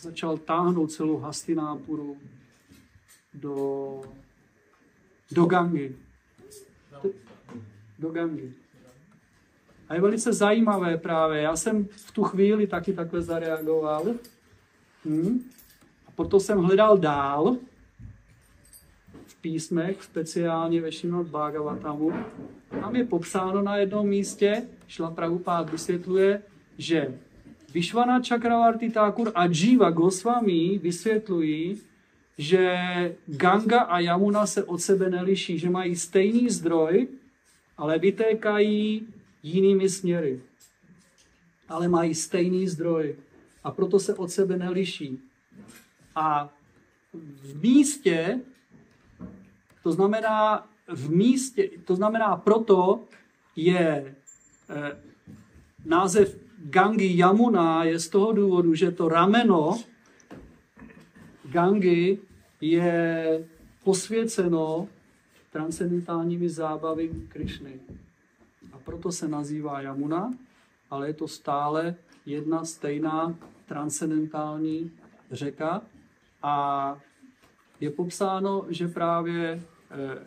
začal táhnout celou Hastinápuru do, do Gangy. Do Gangy. A je velice zajímavé právě. Já jsem v tu chvíli taky takhle zareagoval. Hmm. A proto jsem hledal dál písmech, speciálně ve Šimad Bhagavatamu, tam je popsáno na jednom místě, Šla Prabhupád vysvětluje, že Vishwana Chakravarti Thakur a Jiva Goswami vysvětlují, že Ganga a Yamuna se od sebe neliší, že mají stejný zdroj, ale vytékají jinými směry. Ale mají stejný zdroj a proto se od sebe neliší. A v místě, to znamená v místě, to znamená proto je eh, název Gangi Yamuna je z toho důvodu, že to rameno Gangy je posvěceno transcendentálními zábavy Krišny. A proto se nazývá Yamuna, ale je to stále jedna stejná transcendentální řeka. A je popsáno, že právě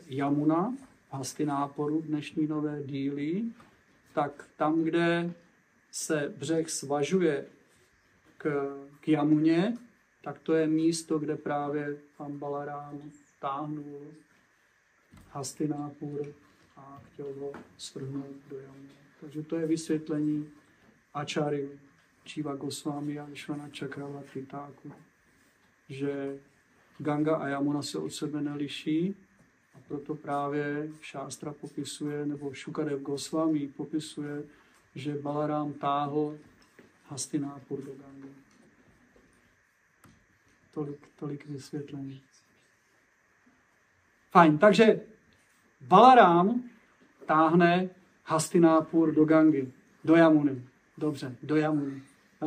Yamuna, Hastináporu, dnešní nové díly, tak tam, kde se břeh svažuje k, k Jamuně, tak to je místo, kde právě pan Balarám táhnul Hastinápur a chtěl ho strhnout do Jamuny. Takže to je vysvětlení Ačary Číva Goswami a Vyšvana Čakravarti Thakur, že Ganga a Jamuna se od sebe neliší proto právě Šástra popisuje, nebo Šukadev Goswami popisuje, že Balarám táhl Hastinápur do Gangy. Tolik, tolik vysvětlení. Fajn, takže Balarám táhne Hastinápur do Gangy, do Jamuny. Dobře, do Jamuny. A,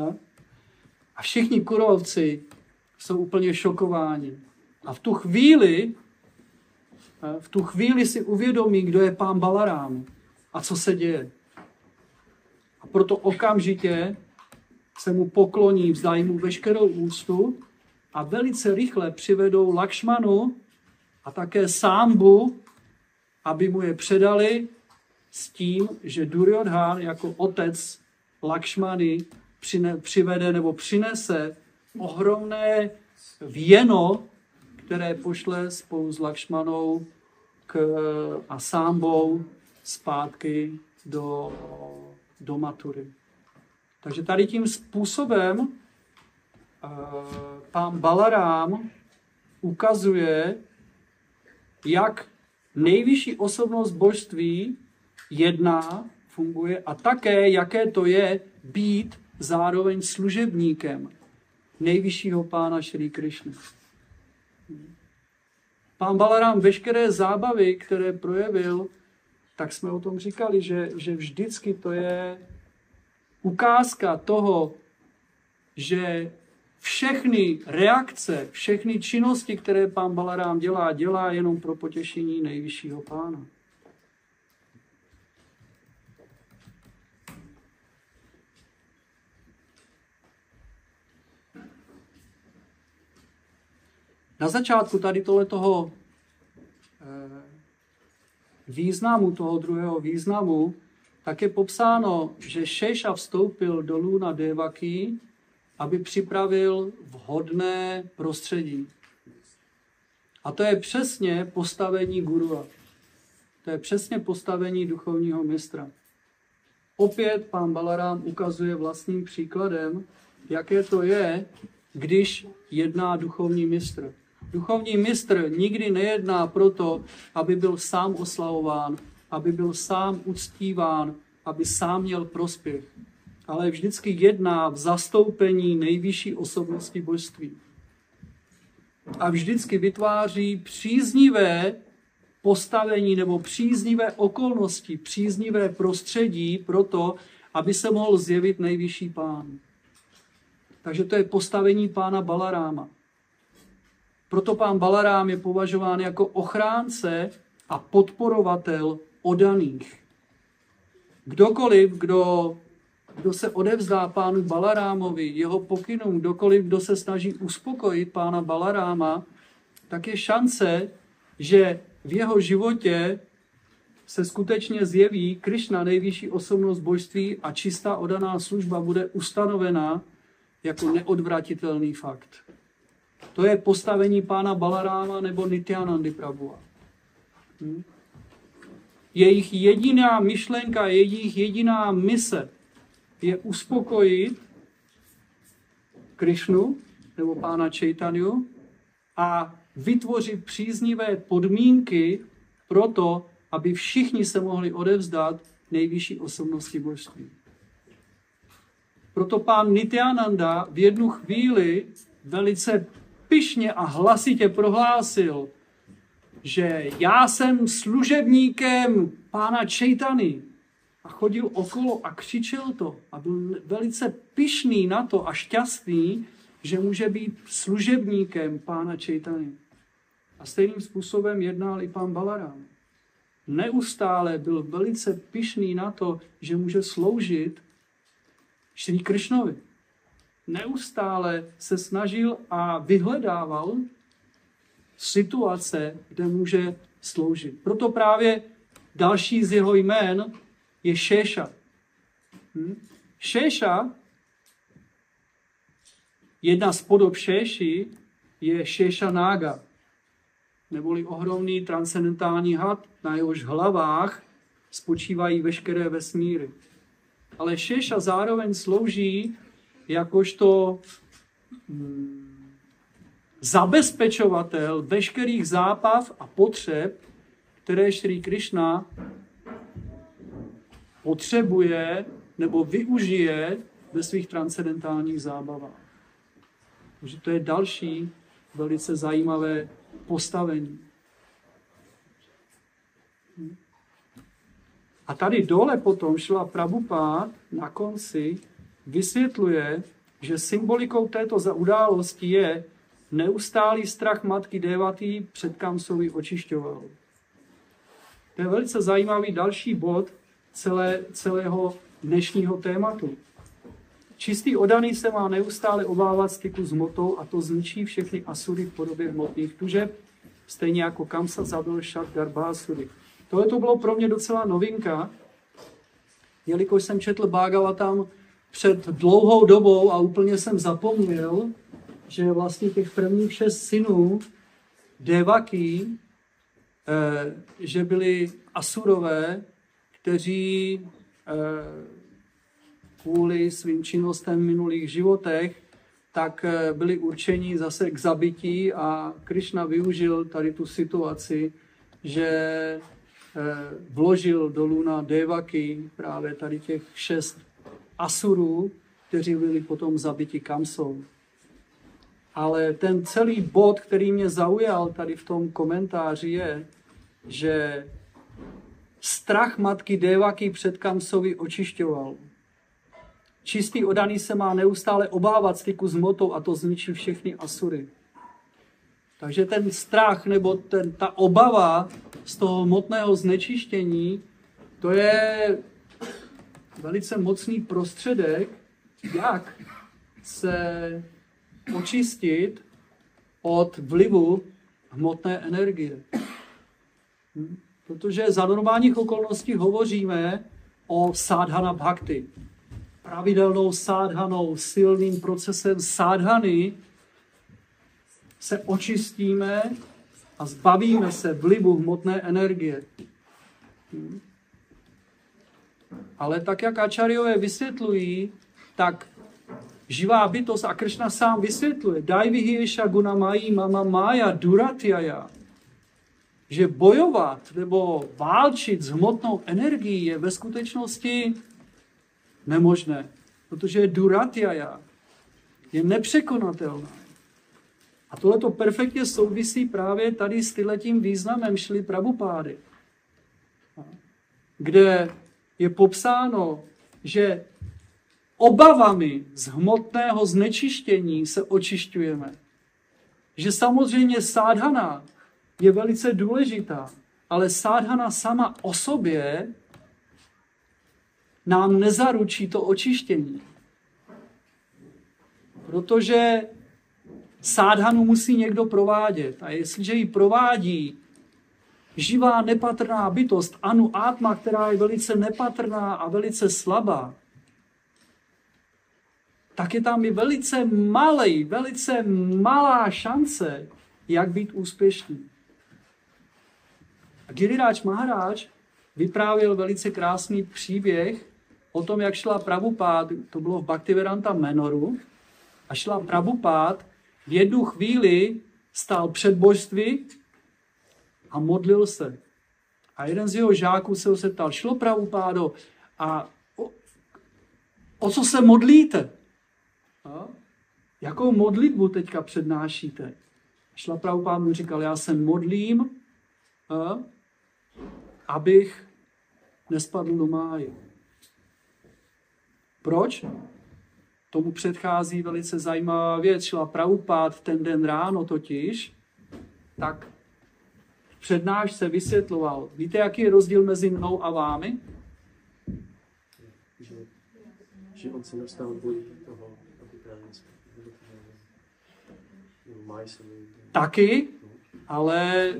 a všichni kurovci jsou úplně šokováni. A v tu chvíli, v tu chvíli si uvědomí, kdo je pán Balarám a co se děje. A proto okamžitě se mu pokloní, vzdají mu veškerou úctu a velice rychle přivedou Lakšmanu a také Sámbu, aby mu je předali s tím, že Duryodhan jako otec Lakšmany přivede nebo přinese ohromné věno, které pošle spolu s Lakšmanou k, a Sámbou zpátky do, do Matury. Takže tady tím způsobem uh, pán Balarám ukazuje, jak nejvyšší osobnost božství jedná, funguje a také, jaké to je být zároveň služebníkem nejvyššího pána Šri Krishna. Pán Balarám veškeré zábavy, které projevil, tak jsme o tom říkali, že, že vždycky to je ukázka toho, že všechny reakce, všechny činnosti, které pán Balarám dělá, dělá jenom pro potěšení nejvyššího pána. Na začátku tady tohle toho eh, významu, toho druhého významu, tak je popsáno, že Šeša vstoupil dolů na Devaky, aby připravil vhodné prostředí. A to je přesně postavení gurua. To je přesně postavení duchovního mistra. Opět pán Balarám ukazuje vlastním příkladem, jaké to je, když jedná duchovní mistr. Duchovní mistr nikdy nejedná proto, aby byl sám oslavován, aby byl sám uctíván, aby sám měl prospěch, ale vždycky jedná v zastoupení nejvyšší osobnosti božství. A vždycky vytváří příznivé postavení nebo příznivé okolnosti, příznivé prostředí pro to, aby se mohl zjevit nejvyšší pán. Takže to je postavení pána Balaráma. Proto pán Balarám je považován jako ochránce a podporovatel odaných. Kdokoliv, kdo, kdo se odevzdá pánu Balarámovi, jeho pokynům, kdokoliv, kdo se snaží uspokojit pána Balaráma, tak je šance, že v jeho životě se skutečně zjeví Krišna, nejvyšší osobnost božství a čistá odaná služba bude ustanovena jako neodvratitelný fakt. To je postavení pána Balaráma nebo Nityanandy Prabhuva. Hm? Jejich jediná myšlenka, jejich jediná mise je uspokojit Krišnu nebo pána Čejtaniu a vytvořit příznivé podmínky pro to, aby všichni se mohli odevzdat nejvyšší osobnosti božství. Proto pán Nityananda v jednu chvíli velice pyšně a hlasitě prohlásil, že já jsem služebníkem pána Čejtany. A chodil okolo a křičel to. A byl velice pyšný na to a šťastný, že může být služebníkem pána Čejtany. A stejným způsobem jednal i pán Balaram. Neustále byl velice pyšný na to, že může sloužit Šri Kršnovi. Neustále se snažil a vyhledával situace, kde může sloužit. Proto právě další z jeho jmén je Šéša. Hm? Šéša, jedna z podob Šéši, je Šéša Nága, neboli ohromný transcendentální had, na jehož hlavách spočívají veškeré vesmíry. Ale Šéša zároveň slouží jakožto hm, zabezpečovatel veškerých zápav a potřeb, které Šri Krishna potřebuje nebo využije ve svých transcendentálních zábavách. Takže to je další velice zajímavé postavení. A tady dole potom šla Prabhupád na konci vysvětluje, že symbolikou této události je neustálý strach matky Devatý před Kamsovi očišťoval. To je velice zajímavý další bod celé, celého dnešního tématu. Čistý odaný se má neustále obávat styku s motou a to zničí všechny asury v podobě hmotných tužeb, stejně jako Kamsa zabil šat Garbásury. Tohle to bylo pro mě docela novinka, jelikož jsem četl Bhagavatam před dlouhou dobou a úplně jsem zapomněl, že vlastně těch prvních šest synů Devaky, eh, že byli asurové, kteří eh, kvůli svým činnostem v minulých životech, tak eh, byli určeni zase k zabití a Krishna využil tady tu situaci, že vložil do Luna Devaky právě tady těch šest asurů, kteří byli potom zabiti Kamsou. Ale ten celý bod, který mě zaujal tady v tom komentáři je, že strach matky Devaky před Kamsovi očišťoval. Čistý odaný se má neustále obávat styku s motou a to zničí všechny asury. Takže ten strach nebo ten, ta obava z toho hmotného znečištění, to je velice mocný prostředek, jak se očistit od vlivu hmotné energie. Protože za normálních okolností hovoříme o sádhana bhakti. Pravidelnou sádhanou, silným procesem sádhany se očistíme a zbavíme se vlivu hmotné energie. Ale tak, jak ačariové vysvětlují, tak živá bytost a Kršna sám vysvětluje, daj vyhieša guna mají mama mája duratyaya, že bojovat nebo válčit s hmotnou energií je ve skutečnosti nemožné, protože je duratyaya, je nepřekonatelná. A tohle to perfektně souvisí právě tady s tyhletím významem šli pravupády, kde je popsáno, že obavami z hmotného znečištění se očišťujeme. Že samozřejmě sádhana je velice důležitá, ale sádhana sama o sobě nám nezaručí to očištění. Protože sádhanu musí někdo provádět. A jestliže ji provádí živá nepatrná bytost, anu átma, která je velice nepatrná a velice slabá, tak je tam i velice malý, velice malá šance, jak být úspěšný. A Giriraj Maharaj vyprávěl velice krásný příběh o tom, jak šla Prabhupád, to bylo v Bhaktivedanta Menoru, a šla Prabhupád, v jednu chvíli stál před božství a modlil se. A jeden z jeho žáků se ho se ptal, šlo Prabhupádo, a o, o co se modlíte? A? Jakou modlitbu teďka přednášíte? Šla Prabhupád mu říkal, já se modlím, a, abych nespadl do máje. Proč? Tomu předchází velice zajímavá věc. Šla Prabhupád ten den ráno totiž, tak přednáš se vysvětloval. Víte, jaký je rozdíl mezi mnou a vámi? On se neustále bojí toho, Taky, ale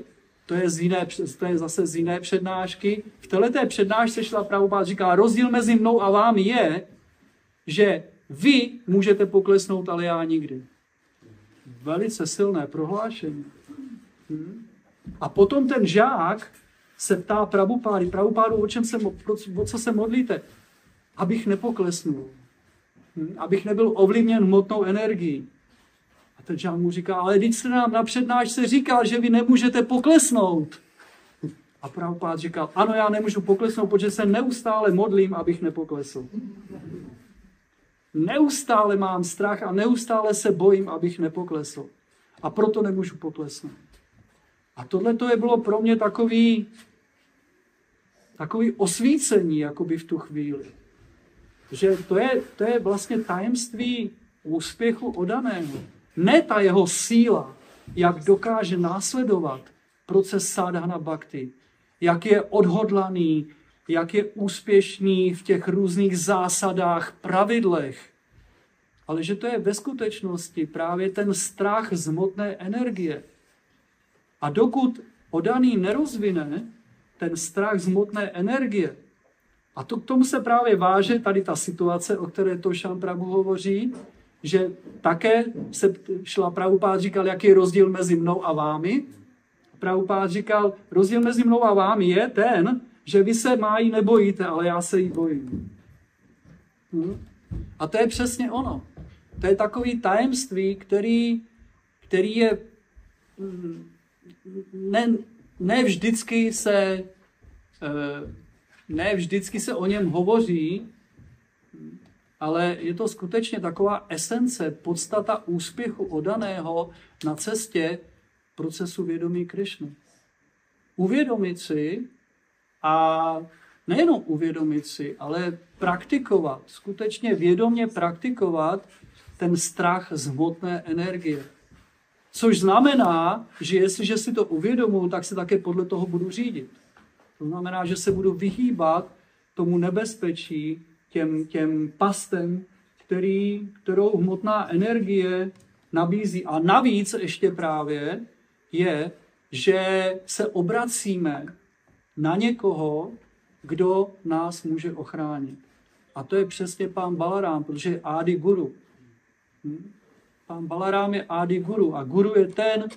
to je, z jiné, to je zase z jiné přednášky. V této přednášce šla pravopát říká, rozdíl mezi mnou a vámi je, že vy můžete poklesnout, ale já nikdy. Velice silné prohlášení. Hm? A potom ten žák se ptá Prabupády, Prabupádu, o, čem se, o co se modlíte? Abych nepoklesnul. Hm? Abych nebyl ovlivněn hmotnou energií. A ten žák mu říká, ale když jste nám na přednášce říkal, že vy nemůžete poklesnout. A Prabhupád říkal, ano, já nemůžu poklesnout, protože se neustále modlím, abych nepoklesl. Neustále mám strach a neustále se bojím, abych nepoklesl. A proto nemůžu poklesnout. A tohle to je bylo pro mě takový, takový osvícení jakoby v tu chvíli. Že to je, to je vlastně tajemství úspěchu odaného. Ne ta jeho síla, jak dokáže následovat proces sadhana bhakti, jak je odhodlaný, jak je úspěšný v těch různých zásadách, pravidlech, ale že to je ve skutečnosti právě ten strach z energie. A dokud odaný nerozvine ten strach z hmotné energie, a to k tomu se právě váže tady ta situace, o které to Prabhu hovoří, že také se šla Prabhupád říkal, jaký je rozdíl mezi mnou a vámi. Prabhupád říkal, rozdíl mezi mnou a vámi je ten, že vy se májí nebojíte, ale já se jí bojím. Hm? A to je přesně ono. To je takový tajemství, který, který je hm, ne, ne vždycky se eh, ne vždycky se o něm hovoří, ale je to skutečně taková esence, podstata úspěchu odaného na cestě procesu vědomí Krišny. Uvědomit si a nejenom uvědomit si, ale praktikovat, skutečně vědomě praktikovat ten strach z hmotné energie. Což znamená, že jestliže si to uvědomuji, tak se také podle toho budu řídit. To znamená, že se budu vyhýbat tomu nebezpečí, těm, těm pastem, který, kterou hmotná energie nabízí. A navíc ještě právě je, že se obracíme na někoho, kdo nás může ochránit. A to je přesně pán Balarám, protože je Adi Guru. Hm? Pán Balarám je Adi Guru a Guru je ten,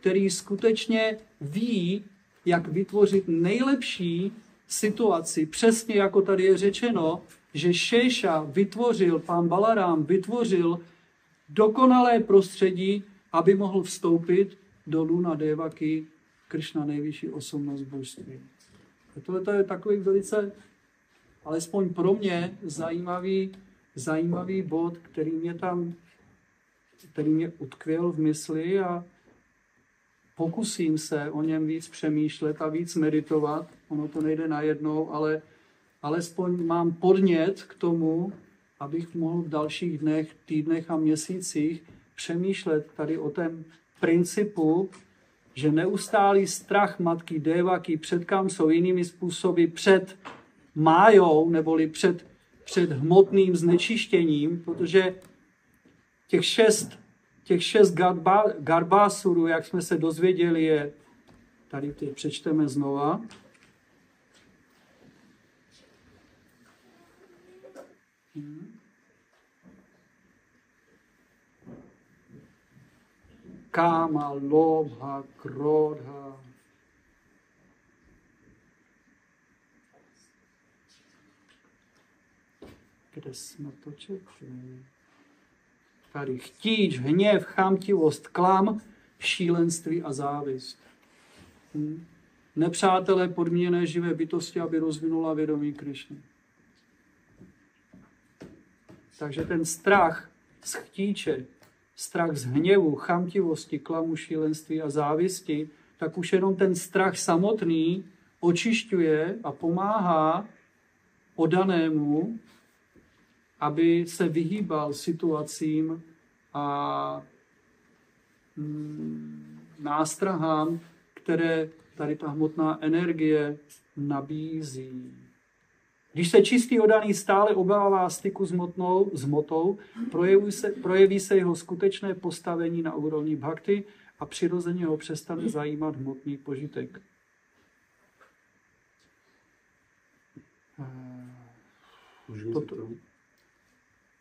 který skutečně ví, jak vytvořit nejlepší situaci, přesně jako tady je řečeno, že Šéša vytvořil, pán Balarám vytvořil dokonalé prostředí, aby mohl vstoupit do Luna Devaky, Kršna nejvyšší osobnost božství. Tohle je takový velice, alespoň pro mě, zajímavý, zajímavý bod, který mě tam, který mě utkvěl v mysli a pokusím se o něm víc přemýšlet a víc meditovat. Ono to nejde najednou, ale alespoň mám podnět k tomu, abych mohl v dalších dnech, týdnech a měsících přemýšlet tady o tom principu, že neustálý strach matky Devaky před kam jsou jinými způsoby před májou, neboli před, před hmotným znečištěním, protože Těch šest, těch šest garba, garbásurů, jak jsme se dozvěděli, je, tady ty přečteme znova, Káma, lobha, krodha, kde jsme to četli? Tady chtíč, hněv, chamtivost, klam, šílenství a závist. Hm? Nepřátelé podmíněné živé bytosti, aby rozvinula vědomí Krišny. Takže ten strach z chtíče, strach z hněvu, chamtivosti, klamu, šílenství a závisti, tak už jenom ten strach samotný očišťuje a pomáhá odanému, aby se vyhýbal situacím a mm, nástrahám, které tady ta hmotná energie nabízí. Když se čistý odaný stále obává styku s, motnou, s motou, projeví se, projeví se jeho skutečné postavení na úrovni bhakty a přirozeně ho přestane zajímat hmotný požitek. Můžu To- to,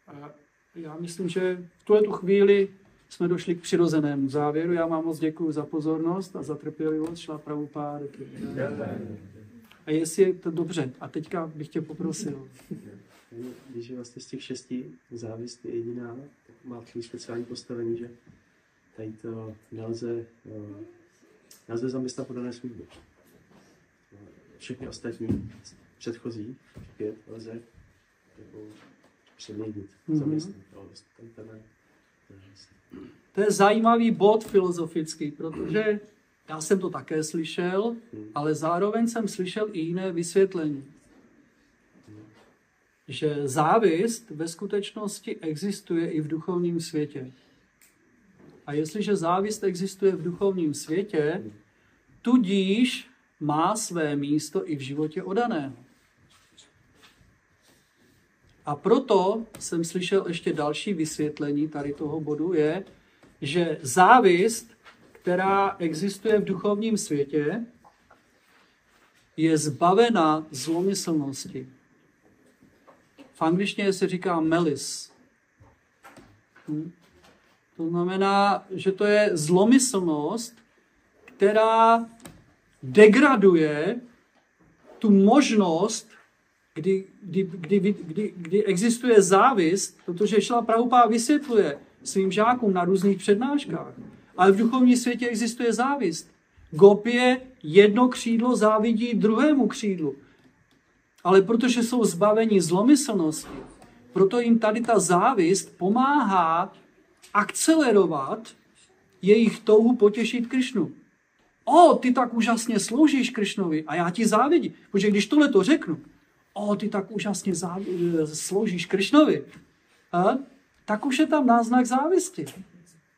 A Já myslím, že v tuhle tu chvíli jsme došli k přirozenému závěru. Já vám moc děkuji za pozornost a za trpělivost. Šla pravou pár. A jestli je to dobře, a teďka bych tě poprosil. Když je vlastně z těch šesti závist je jediná, tak má takový speciální postavení, že tady to nelze, eh, nelze zaměstnat podané služby. Všechny ostatní předchozí pět lze jako přeměnit, Mhm. mm-hmm. to je zajímavý bod filozofický, protože já jsem to také slyšel, ale zároveň jsem slyšel i jiné vysvětlení. Že závist ve skutečnosti existuje i v duchovním světě. A jestliže závist existuje v duchovním světě, tudíž má své místo i v životě odaného. A proto jsem slyšel ještě další vysvětlení tady toho bodu je, že závist, která existuje v duchovním světě, je zbavena zlomyslnosti. V angličtině se říká melis. Hm? To znamená, že to je zlomyslnost, která degraduje tu možnost, kdy, kdy, kdy, kdy, kdy existuje závist, protože Šla Prabhupáda vysvětluje svým žákům na různých přednáškách, ale v duchovním světě existuje závist. Gopie jedno křídlo závidí druhému křídlu. Ale protože jsou zbaveni zlomyslnosti, proto jim tady ta závist pomáhá akcelerovat jejich touhu potěšit Krišnu. O, ty tak úžasně sloužíš Krišnovi a já ti závidím. Protože když tohle to řeknu, o, ty tak úžasně závi- sloužíš Krišnovi, a, tak už je tam náznak závisti.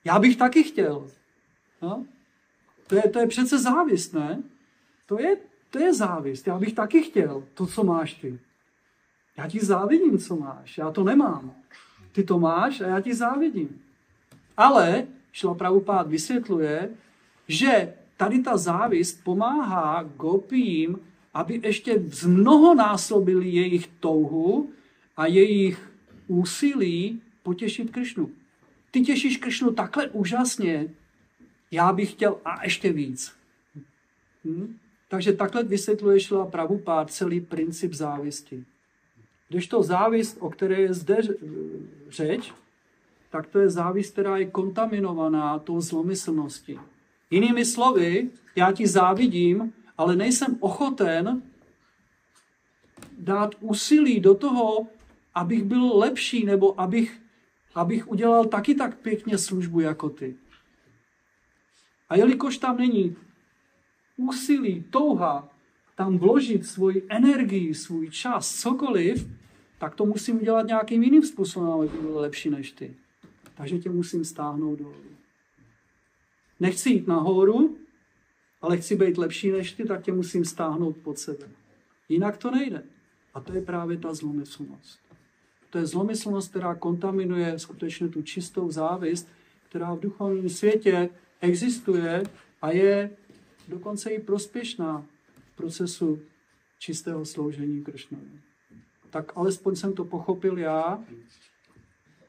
Já bych taky chtěl. No? To, je, to je přece závist, ne? To je, to je závist. Já bych taky chtěl to, co máš ty. Já ti závidím, co máš. Já to nemám. Ty to máš a já ti závidím. Ale Šla Prabhupád vysvětluje, že tady ta závist pomáhá gopím, aby ještě zmnohonásobili jejich touhu a jejich úsilí potěšit Krišnu. Ty těšíš Krišnu takhle úžasně, já bych chtěl a ještě víc. Hm? Takže takhle vysvětluje Šla Prabhupád celý princip závisti. Když to závist, o které je zde řeč, tak to je závist, která je kontaminovaná tou zlomyslností. Jinými slovy, já ti závidím, ale nejsem ochoten dát úsilí do toho, abych byl lepší, nebo abych, abych udělal taky tak pěkně službu jako ty. A jelikož tam není úsilí, touha, tam vložit svoji energii, svůj čas, cokoliv, tak to musím udělat nějakým jiným způsobem, abych byl lepší než ty. Takže tě musím stáhnout dolů. Nechci jít nahoru, ale chci být lepší než ty, tak tě musím stáhnout pod sebe. Jinak to nejde. A to je právě ta zlomyslnost. To je zlomyslnost, která kontaminuje skutečně tu čistou závist, která v duchovním světě existuje a je dokonce i prospěšná v procesu čistého sloužení Kršnovi. Tak alespoň jsem to pochopil já.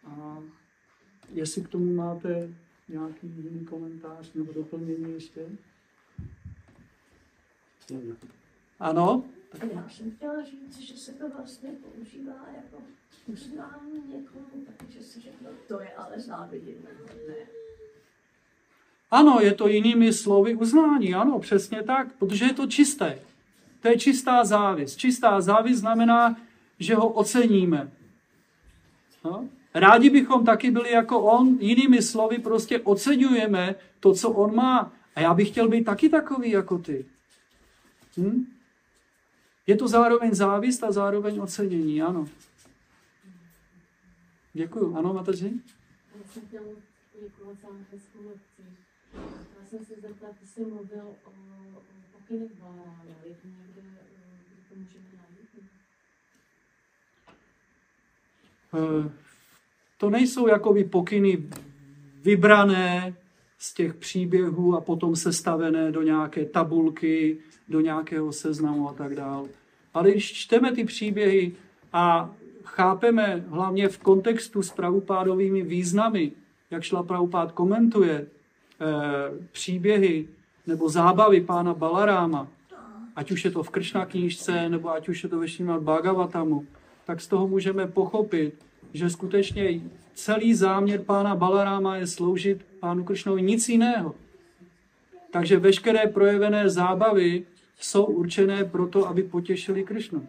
A jestli k tomu máte Nějaký jiný komentář nebo doplnění ještě? Ano? Já jsem chtěla říct, že se to vlastně používá jako uznání někomu, takže si řekla, to je ale závidění. Ano, je to jinými slovy uznání, ano, přesně tak, protože je to čisté. To je čistá závis. Čistá závis znamená, že ho oceníme. No? Rádi bychom taky byli jako on, jinými slovy prostě oceňujeme to, co on má. A já bych chtěl být taky takový jako ty. Hm? Je to zároveň závist a zároveň ocenění, ano. Děkuju. Ano, Mateři? Já jsem chtěl poděkovat za hezkou lekci. Já jsem se zeptat, ty jsi mluvil o, o pokynech Balána, je to někde, eh, kde to můžeme najít? Eh, To nejsou jakoby pokyny vybrané z těch příběhů a potom sestavené do nějaké tabulky, do nějakého seznamu a tak dále. Ale když čteme ty příběhy a chápeme hlavně v kontextu s pravopádovými významy, jak šla pravopád komentuje eh, příběhy nebo zábavy pána Balaráma, ať už je to v Kršna knížce, nebo ať už je to ve Šrimad Bhagavatamu, tak z toho můžeme pochopit, že skutečně celý záměr pána Balaráma je sloužit pánu Kršnovi nic jiného. Takže veškeré projevené zábavy jsou určené proto, aby potěšili Kršnu.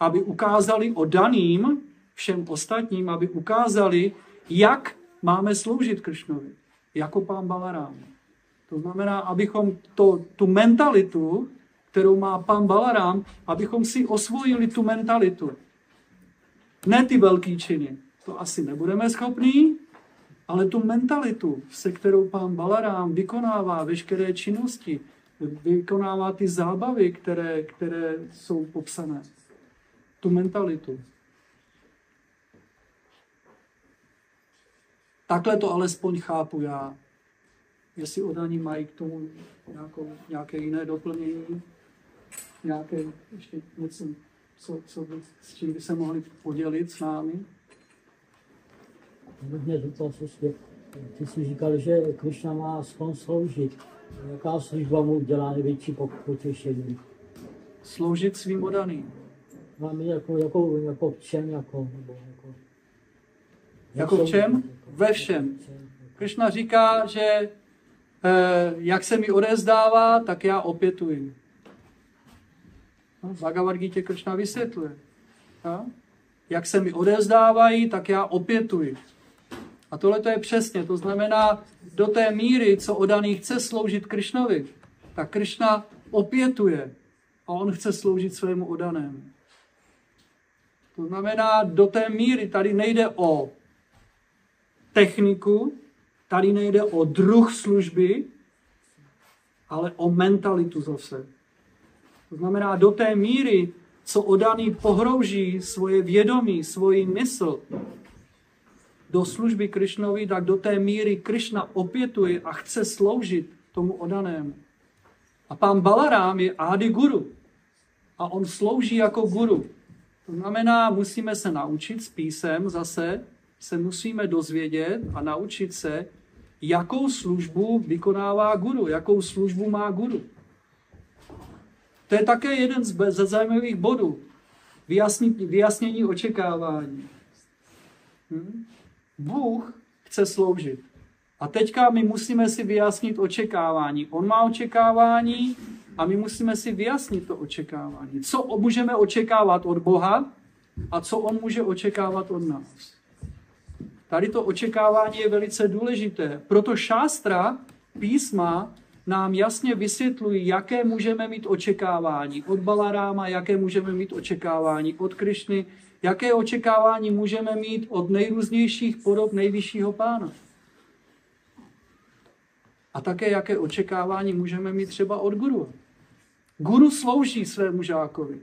Aby ukázali o daným všem ostatním, aby ukázali, jak máme sloužit Kršnovi, jako pán Balarám. To znamená, abychom to, tu mentalitu, kterou má pan Balarám, abychom si osvojili tu mentalitu. Ne ty velký činy, to asi nebudeme schopní, ale tu mentalitu, se kterou pán Balarám vykonává veškeré činnosti, vykonává ty zábavy, které, které jsou popsané. Tu mentalitu. Takhle to alespoň chápu já. Jestli odaní mají k tomu nějakou, nějaké jiné doplnění, nějaké ještě něco, co, co s čím by se mohli podělit s námi. Zeptal, co jsi, ty jsi říkal, že Krišna má sklon sloužit. Jaká služba mu dělá největší po- potěšení? Sloužit svým odaným. Máme jako, jako, jako v čem, jako, nebo jako, Jako v čem? Ve všem. Krishna říká, že eh, jak se mi odezdává, tak já opětuji. No, Bhagavad Gita Krishna vysvětluje. A? Jak se mi odezdávají, tak já opětuji. A tohle to je přesně, to znamená, do té míry, co odaný chce sloužit Krishnovi, tak Krishna opětuje a on chce sloužit svému odanému. To znamená, do té míry tady nejde o techniku, tady nejde o druh služby, ale o mentalitu zase. To znamená, do té míry, co odaný pohrouží svoje vědomí, svoji mysl do služby Krišnovi, tak do té míry Krišna opětuje a chce sloužit tomu odanému. A pán Balarám je Adi Guru. A on slouží jako guru. To znamená, musíme se naučit s písem zase, se musíme dozvědět a naučit se, jakou službu vykonává guru, jakou službu má guru. To je také jeden z ze zajímavých bodů. Vyjasnit, vyjasnění očekávání. Hm? Bůh chce sloužit. A teďka my musíme si vyjasnit očekávání. On má očekávání a my musíme si vyjasnit to očekávání. Co můžeme očekávat od Boha a co on může očekávat od nás. Tady to očekávání je velice důležité. Proto šástra, písma, nám jasně vysvětlují, jaké můžeme mít očekávání od Balaráma, jaké můžeme mít očekávání od Krišny, jaké očekávání můžeme mít od nejrůznějších podob nejvyššího pána. A také jaké očekávání můžeme mít třeba od guru. Guru slouží svému žákovi.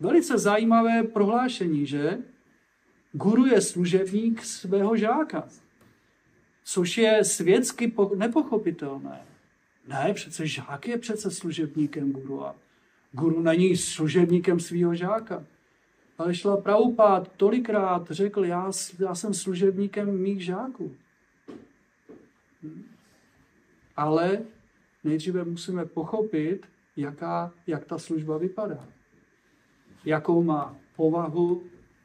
Velice zajímavé prohlášení, že? Guru je služebník svého žáka, což je světsky po- nepochopitelné. Ne, přece žák je přece služebníkem guru a guru není služebníkem svého žáka. Ale šla Prabhupád tolikrát řekl, já, já jsem služebníkem mých žáků. Ale nejdříve musíme pochopit, jaká, jak ta služba vypadá. Jakou má povahu,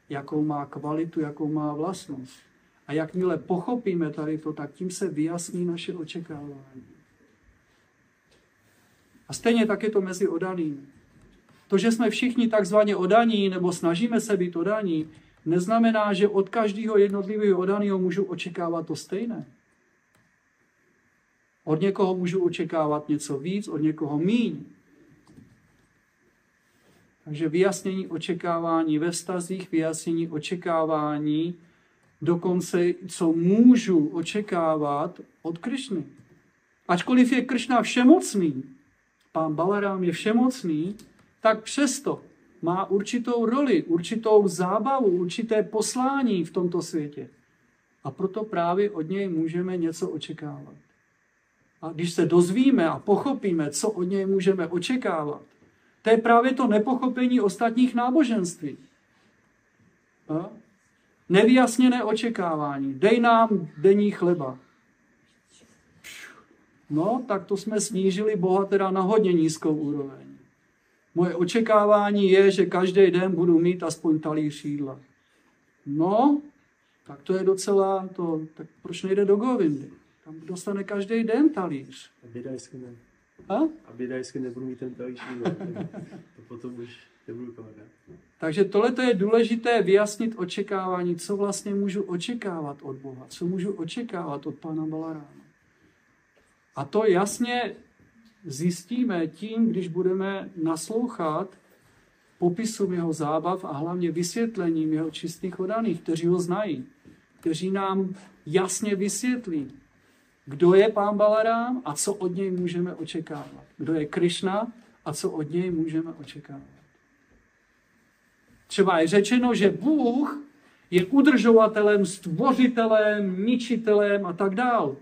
jakou má kvalitu, jakou má vlastnost. A jakmile pochopíme tady to, tak tím se vyjasní naše očekávání. A stejně tak je to mezi odanými. To, že jsme všichni takzvaně odaní nebo snažíme se být odaní, neznamená, že od každého jednotlivého odaného můžu očekávat to stejné. Od někoho můžu očekávat něco víc, od někoho míň. Takže vyjasnění očekávání ve vztazích, vyjasnění očekávání, dokonce co můžu očekávat od Krišny. Ačkoliv je Kršna všemocný, pán Balarám je všemocný, tak přesto má určitou roli, určitou zábavu, určité poslání v tomto světě. A proto právě od něj můžeme něco očekávat. A když se dozvíme a pochopíme, co od něj můžeme očekávat, to je právě to nepochopení ostatních náboženství. A? Nevyjasněné očekávání. Dej nám denní chleba. No, tak to jsme snížili Boha teda na hodně nízkou úroveň. Moje očekávání je, že každý den budu mít aspoň talíř jídla. No, tak to je docela, to, tak proč nejde do Govindy? Tam dostane každý den talíř. A bědajsky ne. A? A bědajsky nebudu mít ten talíř jídlo. to potom už nebudu kamarád. Takže tohle je důležité vyjasnit očekávání, co vlastně můžu očekávat od Boha, co můžu očekávat od Pána Balaráma. A to jasně zjistíme tím, když budeme naslouchat popisům jeho zábav a hlavně vysvětlením jeho čistých odaných, kteří ho znají, kteří nám jasně vysvětlí, kdo je pán Balarám a co od něj můžeme očekávat. Kdo je Krišna a co od něj můžeme očekávat. Třeba je řečeno, že Bůh je udržovatelem, stvořitelem, ničitelem a tak dál.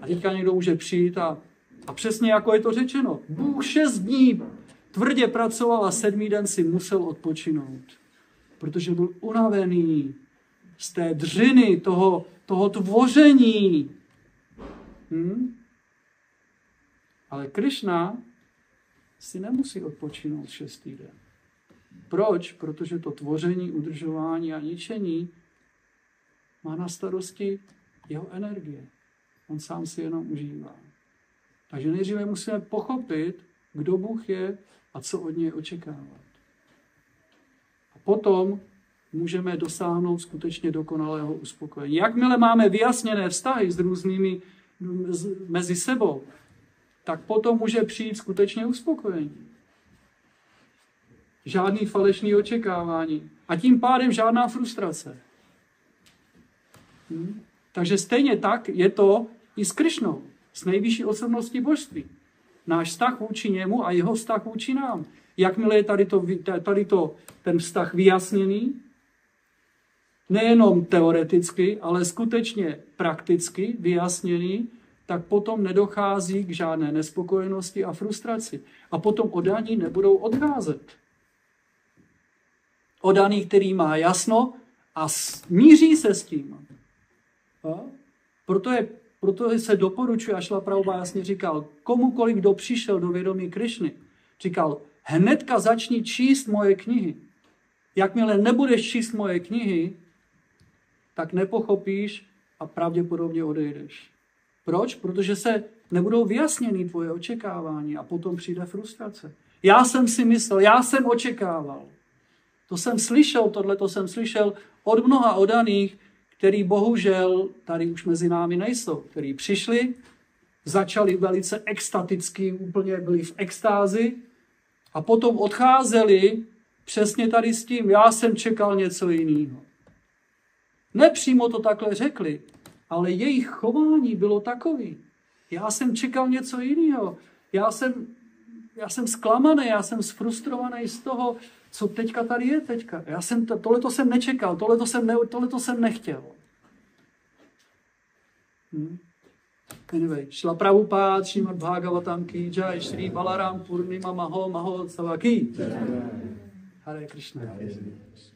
A teďka někdo může přijít a, a přesně jako je to řečeno. Bůh šest dní tvrdě pracoval a sedmý den si musel odpočinout. Protože byl unavený z té dřiny, toho, toho tvoření. Hm? Ale Krišna si nemusí odpočinout šestý den. Proč? Protože to tvoření, udržování a ničení má na starosti jeho energie. On sám si jenom užívá. Takže nejdříve musíme pochopit, kdo Bůh je a co od něj očekávat. A potom můžeme dosáhnout skutečně dokonalého uspokojení. Jakmile máme vyjasněné vztahy s různými mezi sebou, tak potom může přijít skutečně uspokojení. Žádný falešný očekávání. A tím pádem žádná frustrace. Hm? Takže stejně tak je to i s Krišnou, s nejvyšší osobností božství. Náš vztah vůči němu a jeho vztah vůči nám. Jakmile je tady, to, tady to, ten vztah vyjasněný, nejenom teoreticky, ale skutečně prakticky vyjasněný, tak potom nedochází k žádné nespokojenosti a frustraci. A potom odaní nebudou odcházet. Odaný, který má jasno a míří se s tím. A? Proto, je, proto se doporučuje, a Šla Prabhupada jasně říkal, komukoliv, kdo přišel do vědomí Krišny, říkal, hnedka začni číst moje knihy. Jakmile nebudeš číst moje knihy, tak nepochopíš a pravděpodobně odejdeš. Proč? Protože se nebudou vyjasněny tvoje očekávání a potom přijde frustrace. Já jsem si myslel, já jsem očekával. To jsem slyšel, tohle to jsem slyšel od mnoha odaných, který bohužel tady už mezi námi nejsou, který přišli, začali velice extaticky, úplně byli v extázi a potom odcházeli přesně tady s tím, já jsem čekal něco jiného. Nepřímo to takhle řekli, ale jejich chování bylo takový. Já jsem čekal něco jiného. Já jsem, já jsem zklamaný, já jsem sfrustrovaný z toho, co teďka tady je teďka. Já jsem, tohleto jsem nečekal, tohleto jsem, ne, tohleto jsem nechtěl. Hmm. Anyway, Šla Prabhupád, Šrimad Bhagavatam ki jai, Shri Balaram Purnima Maho Maho Savaki. Hare Krishna. Hare Krishna.